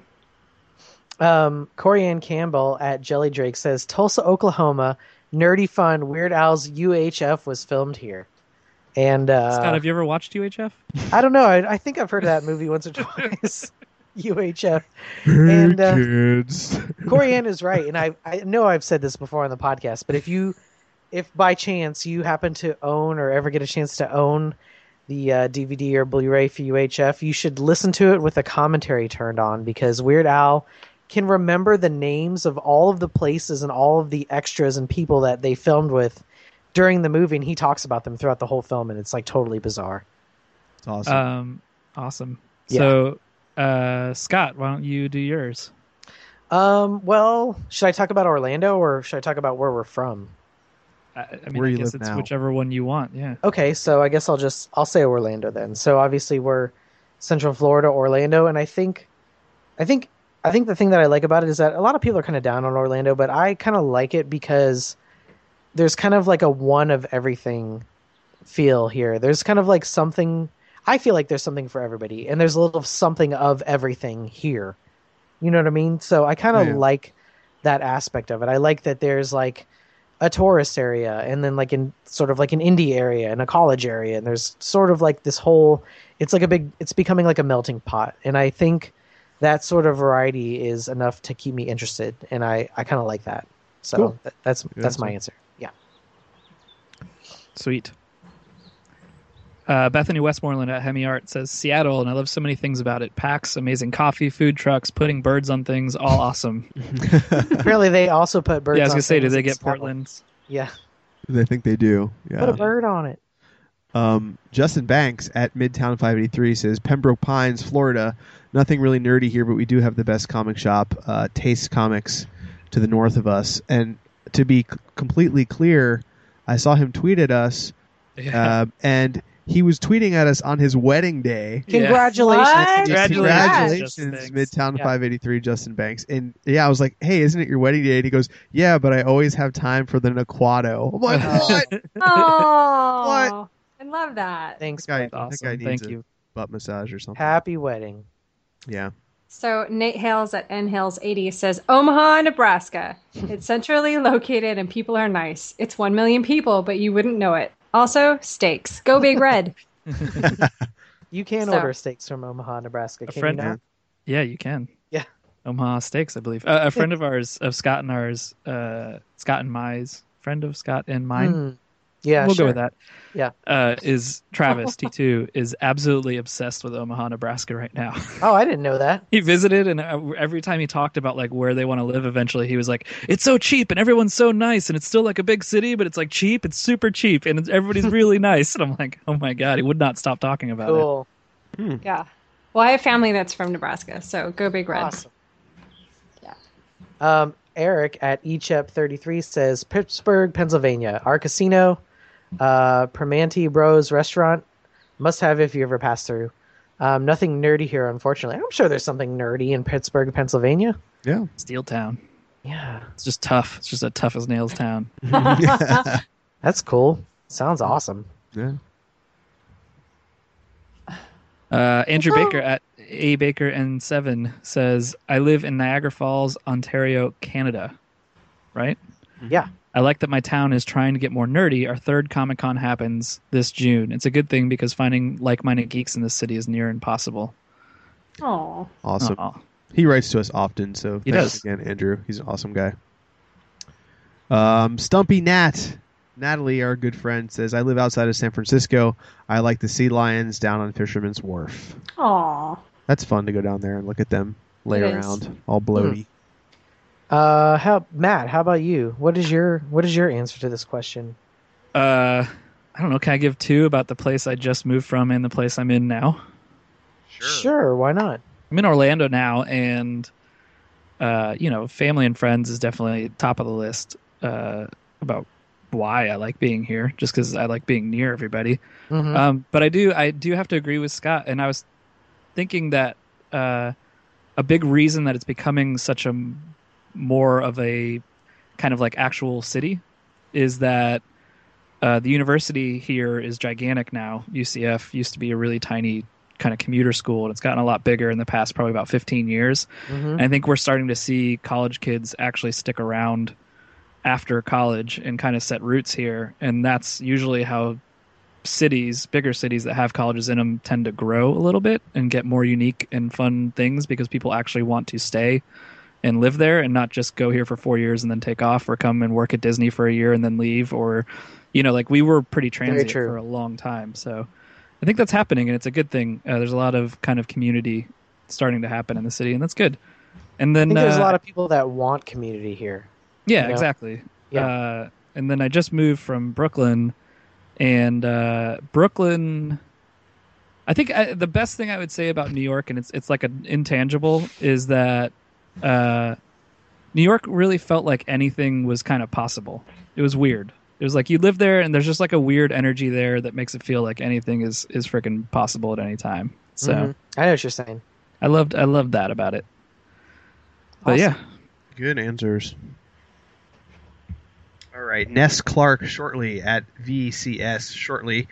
Um, Corey Ann Campbell at Jelly Drake says Tulsa, Oklahoma, nerdy fun. Weird Al's UHF was filmed here, and uh, Scott, have you ever watched UHF? I don't know. I, I think I've heard of that movie once or twice. [LAUGHS] UHF. And, uh, kids. Corey Ann is right, and I I know I've said this before on the podcast, but if you if by chance you happen to own or ever get a chance to own the uh, DVD or Blu-ray for UHF, you should listen to it with a commentary turned on because Weird Al can remember the names of all of the places and all of the extras and people that they filmed with during the movie, and he talks about them throughout the whole film, and it's like totally bizarre. It's awesome. Um, awesome. Yeah. So, uh, Scott, why don't you do yours? Um, well, should I talk about Orlando or should I talk about where we're from? I, I mean, Where I you guess live it's now. whichever one you want. Yeah. Okay, so I guess I'll just I'll say Orlando then. So obviously we're Central Florida, Orlando, and I think I think I think the thing that I like about it is that a lot of people are kind of down on Orlando, but I kind of like it because there's kind of like a one of everything feel here. There's kind of like something I feel like there's something for everybody and there's a little something of everything here. You know what I mean? So I kind of Yeah. like that aspect of it. I like that there's like a tourist area and then like in sort of like an indie area and a college area and there's sort of like this whole it's like a big it's becoming like a melting pot and i think that sort of variety is enough to keep me interested and i i kind of like that so Cool. th- that's Good that's my answer. Answer yeah Sweet. Uh, Bethany Westmoreland at Hemi Art says Seattle, and I love so many things about it. PAX, amazing coffee, food trucks, putting birds on things, all [LAUGHS] awesome. [LAUGHS] apparently they also put birds yeah, I was on gonna say, do things they get Seattle. Portland? yeah I think they do. Yeah. put a bird on it Um, Justin Banks at Midtown 583 says Pembroke Pines, Florida. Nothing really nerdy here, but we do have the best comic shop, uh, Taste Comics, to the north of us. And to be c- completely clear, I saw him tweet at us, Yeah. uh, and he was tweeting at us on his wedding day. Congratulations What? Congratulations, Congratulations, Midtown Yeah. 583, Justin Banks. And yeah, I was like, hey, isn't it your wedding day? And he goes, yeah, but I always have time for the Naquato. I'm like, [LAUGHS] what? Oh, I love that. thanks That guy, awesome. Thank a you. butt massage or something. happy wedding Yeah. So Nate Hales at N Hales 80 says Omaha, Nebraska. It's centrally located and people are nice. It's 1 million people, but you wouldn't know it. Also, steaks. Go Big Red. [LAUGHS] [LAUGHS] You can So- order steaks from Omaha, Nebraska. A Can friend- you not? Yeah, you can. Yeah. Omaha Steaks, I believe. Uh, a friend of ours, of Scott and ours, uh, Scott and Mize, friend of Scott and mine. Hmm. Yeah, we'll sure. go with that. Yeah. Uh, is Travis [LAUGHS] T2 is absolutely obsessed with Omaha, Nebraska right now. [LAUGHS] Oh, I didn't know that. he visited, and uh, every time he talked about like where they want to live eventually, he was like, "It's so cheap, and everyone's so nice, and it's still like a big city, but it's like cheap. It's super cheap, and everybody's [LAUGHS] really nice." And I'm like, "Oh my god!" He would not stop talking about it. Cool. yeah. Well, I have family that's from Nebraska, so go Big Red. Awesome. Yeah. Um, Eric at eChep33 says Pittsburgh, Pennsylvania. Our casino, uh, Primanti Bros restaurant. Must have if you ever pass through. Um, nothing nerdy here, unfortunately. I'm sure there's something nerdy in Pittsburgh, Pennsylvania. Yeah. Steel Town. Yeah, It's just tough. It's just a tough as nails town. [LAUGHS] [LAUGHS] that's cool. Sounds awesome. yeah. Uh, Andrew Baker at A Baker and Seven says, "I live in Niagara Falls, Ontario, Canada." Right? Yeah. I like that my town is trying to get more nerdy. Our third Comic Con happens this June. It's a good thing because finding like-minded geeks in this city is near impossible. Oh. Awesome. Aw. He writes to us often, so He thanks does. again, Andrew. He's an awesome guy. Um, Stumpy Nat, Natalie, our good friend, says, "I live outside of San Francisco. I like the sea lions down on Fisherman's Wharf. Aw. That's fun to go down there and look at them lay It is. around, all bloaty. Uh, how Matt? How about you? What is your What is your answer to this question? Uh, I don't know. Can I give two about the place I just moved from and the place I'm in now? Sure, Sure. why not? I'm in Orlando now, and uh, you know, family and friends is definitely top of the list uh, about why I like being here, just because I like being near everybody. Mhm. Um, but I do, I do have to agree with Scott, and I was thinking that uh, a big reason that it's becoming such a m- more of a kind of like actual city is that uh, the university here is gigantic now. UCF used to be a really tiny kind of commuter school, and it's gotten a lot bigger in the past probably about 15 years. Mhm. And I think we're starting to see college kids actually stick around after college and kind of set roots here. And that's usually how cities, bigger cities that have colleges in them, tend to grow a little bit and get more unique and fun things because people actually want to stay and live there and not just go here for four years and then take off or come and work at Disney for a year and then leave or, you know, like we were pretty transient for a long time. So I think that's happening and it's a good thing. Uh, there's a lot of kind of community starting to happen in the city and that's good. And I then think there's a uh, lot of people that want community here. yeah, you know? exactly. Yeah. Uh, and then I just moved from Brooklyn, and uh, Brooklyn. I think I, the best thing I would say about New York, and it's it's like an intangible, is that uh, New York really felt like anything was kind of possible. It was weird. It was like you live there, and there's just like a weird energy there that makes it feel like anything is is freaking possible at any time. So Mhm. I know what you're saying. I loved I loved that about it. But Awesome. yeah, Good answers. All right, Ness Clark shortly at VCS shortly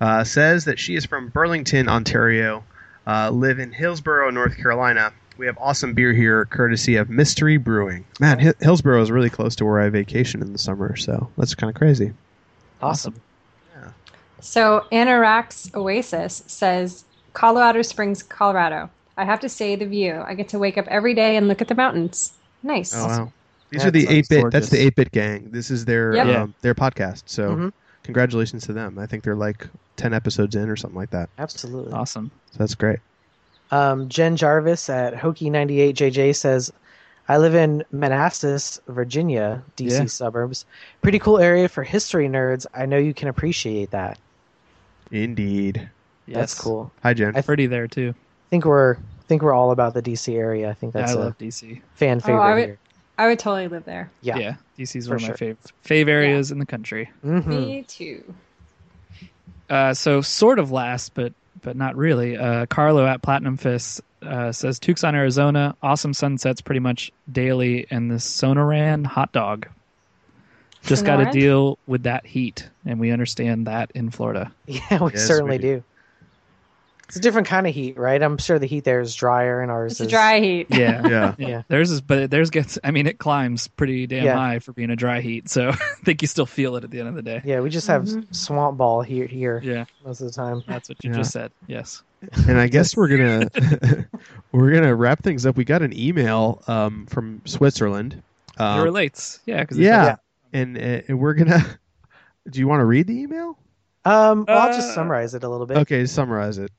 uh, says that she is from Burlington, Ontario, uh, live in Hillsborough, North Carolina. We have awesome beer here, courtesy of Mystery Brewing. Man, Hi- Hillsborough is really close to where I vacation in the summer, so that's kind of crazy. Awesome. Yeah. So Anorax Oasis says Colorado Springs, Colorado. I have to say the view. I get to wake up every day and look at the mountains. Nice. Oh wow, these That are the eight bit. That's the eight bit gang. This is their Yep. Um, their podcast. So Mhm. congratulations to them. I think they're like ten episodes in or something like that. Absolutely. awesome. So that's great. Um, Jen Jarvis at Hokey98JJ says, I live in Manassas, Virginia, DC Yeah. suburbs. Pretty cool area for history nerds. I know you can appreciate that. Indeed. That's cool. Hi, Jen. I Pretty there too. I think we're think we're all about the DC area. I think Yeah, that's I a love DC. fan Oh, favorite I would- here. I would totally live there. Yeah. Yeah, DC's For one of sure. my favorite fave areas in the country. Mhm. Me too. Uh, so sort of last, but but not really. Uh, Carlo at Platinum Fist uh, says Tucson, Arizona, awesome sunsets pretty much daily, and the Sonoran hot dog. Just got to deal with that heat, and we understand that in Florida. [LAUGHS] Yeah, we Yes, certainly we do. do. It's a different kind of heat, right? I'm sure the heat there is drier, and ours It's a is dry heat. Yeah. [LAUGHS] Yeah. Yeah. Theirs is, but theirs gets. I mean, it climbs pretty damn Yeah. high for being a dry heat. So [LAUGHS] I think you still feel it at the end of the day. Yeah, we just have Mhm. swamp ball here here Yeah, most of the time. that's what you Yeah. just said. Yes. [LAUGHS] and I guess we're gonna we're gonna wrap things up. We got an email um, from Switzerland. it Um, relates. Yeah. Cause yeah, Yeah. and uh, and we're gonna. Do you want to read the email? Um, well, I'll just Uh, summarize it a little bit. Okay, summarize it.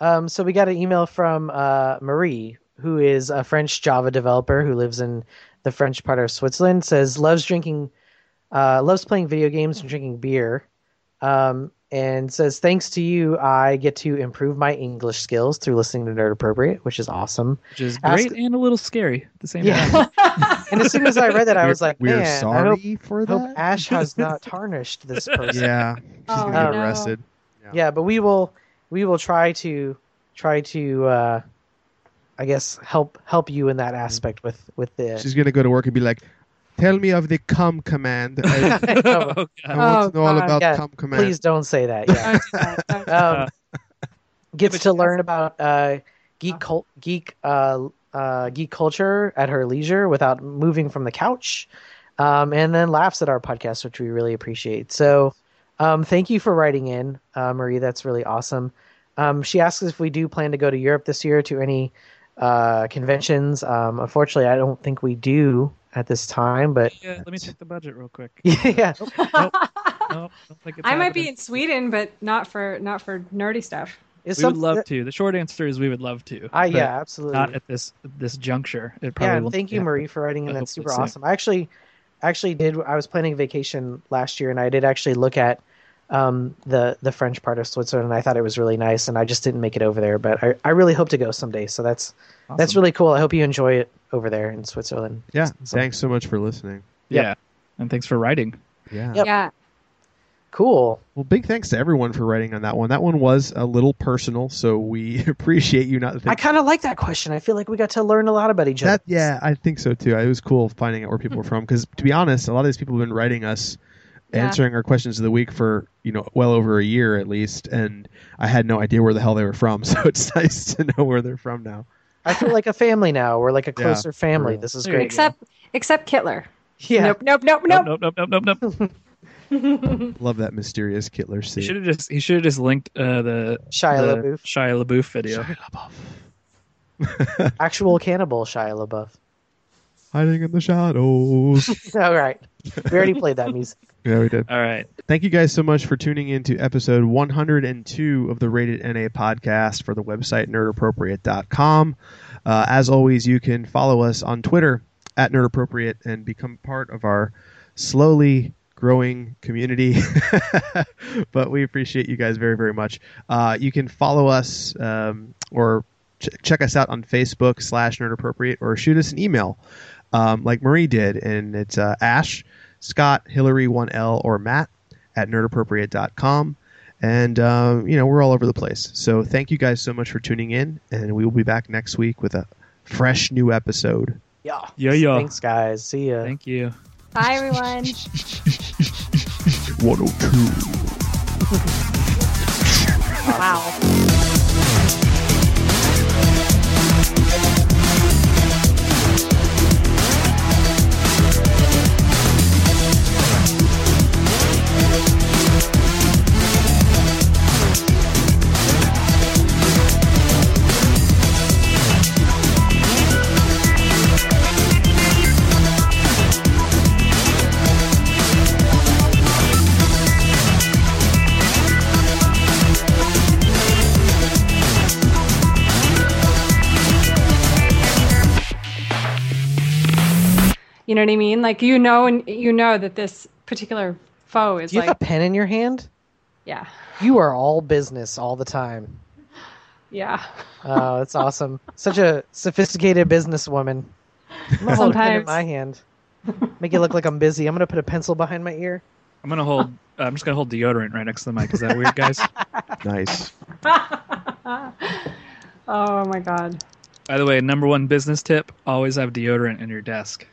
Um, so we got an email from uh, Marie, who is a French Java developer who lives in the French part of Switzerland. Says loves drinking, uh, loves playing video games and drinking beer, um, and says thanks to you, I get to improve my English skills through listening to Nerd Appropriate, which is awesome. Which is Ask- great and a little scary at the same time. [LAUGHS] And as soon as I read that, I was like, we're man, I sorry hope, for hope that. Ash has not [LAUGHS] tarnished this person. yeah, she's Oh, gonna get no. arrested. yeah but we will we will try to try to uh i guess help help you in that aspect with with the She's gonna go to work and be like, "Tell me of the come command. I, [LAUGHS] I oh, I want to know all God. about Yeah, come command." please don't say that yeah Don't do that. Don't do [LAUGHS] um gets to learn about uh geek cult geek uh uh geek culture at her leisure without moving from the couch um and then laughs at our podcast which we really appreciate so um thank you for writing in uh marie that's really awesome um she asks if we do plan to go to europe this year to any uh conventions um unfortunately i don't think we do at this time but Yeah, let me check the budget real quick. [LAUGHS] yeah Nope, don't think it's I might be in Sweden, but not for not for nerdy stuff. it's We would love that- to. The short answer is we would love to. I, but yeah absolutely Not at this this juncture. It probably yeah, thank you, happen. Marie, for writing in. That's super hopefully soon. awesome. I actually, actually did. I was planning a vacation last year, and I did actually look at um, the the French part of Switzerland. And I thought it was really nice, and I just didn't make it over there. But I, I really hope to go someday. So that's that's really cool. I hope you enjoy it over there in Switzerland. yeah, So- thanks so much for listening. yeah. And thanks for writing. Yeah. Yep. Yeah. Cool. Well, big thanks to everyone for writing on that one. That one was a little personal, so we [LAUGHS] appreciate you not. I kind of like that question. I feel like we got to learn a lot about each other. that yeah, I think so too. It was cool finding out where people were from because, to be honest, a lot of these people have been writing us, Yeah. answering our questions of the week for you know well over a year at least, and I had no idea where the hell they were from. [LAUGHS] So it's nice to know where they're from now. I feel like a family now. We're like a Yeah, closer family. This is great. Except except Kittler. yeah. Nope. Nope. Nope. Nope. Nope, nope, nope, nope, nope, nope. [LAUGHS] [LAUGHS] Love that mysterious Kittler He scene. should have just he should have just linked uh, the Shia the LaBeouf, Shia LaBeouf video. Shia LaBeouf. [LAUGHS] actual cannibal Shia LaBeouf. Hiding in the shadows. [LAUGHS] All right, we already played that music. yeah, we did. All right. Thank you guys so much for tuning in to episode 102 of the Rated NA podcast for the website nerdappropriate.com. Uh, as always, you can follow us on Twitter at nerdappropriate and become part of our slowly growing community. [LAUGHS] but we appreciate you guys very, very much. Uh, you can follow us um, or ch- check us out on Facebook slash Nerd Appropriate or shoot us an email um, like Marie did. And it's uh, Ash, Scott, Hillary, 1L, or Matt at nerdappropriate.com. And, um, you know, we're all over the place. So thank you guys so much for tuning in. And we will be back next week with a fresh new episode. Yeah. Yeah, yeah. Thanks, guys. See ya. Thank you. Bye, everyone. [LAUGHS] 102. [LAUGHS] Wow. You know what I mean? Like you know, and you know that this particular foe is Do you like, have a pen in your hand? yeah, You are all business all the time. yeah. Oh, that's awesome. Such a sophisticated businesswoman. I'm gonna hold a pen in Sometimes. my hand. Make it look like I'm busy. I'm gonna put a pencil behind my ear. I'm gonna hold. uh, I'm just gonna hold deodorant right next to the mic. Is that weird, guys? [LAUGHS] Nice. [LAUGHS] oh my god. By the way, number one business tip: always have deodorant in your desk.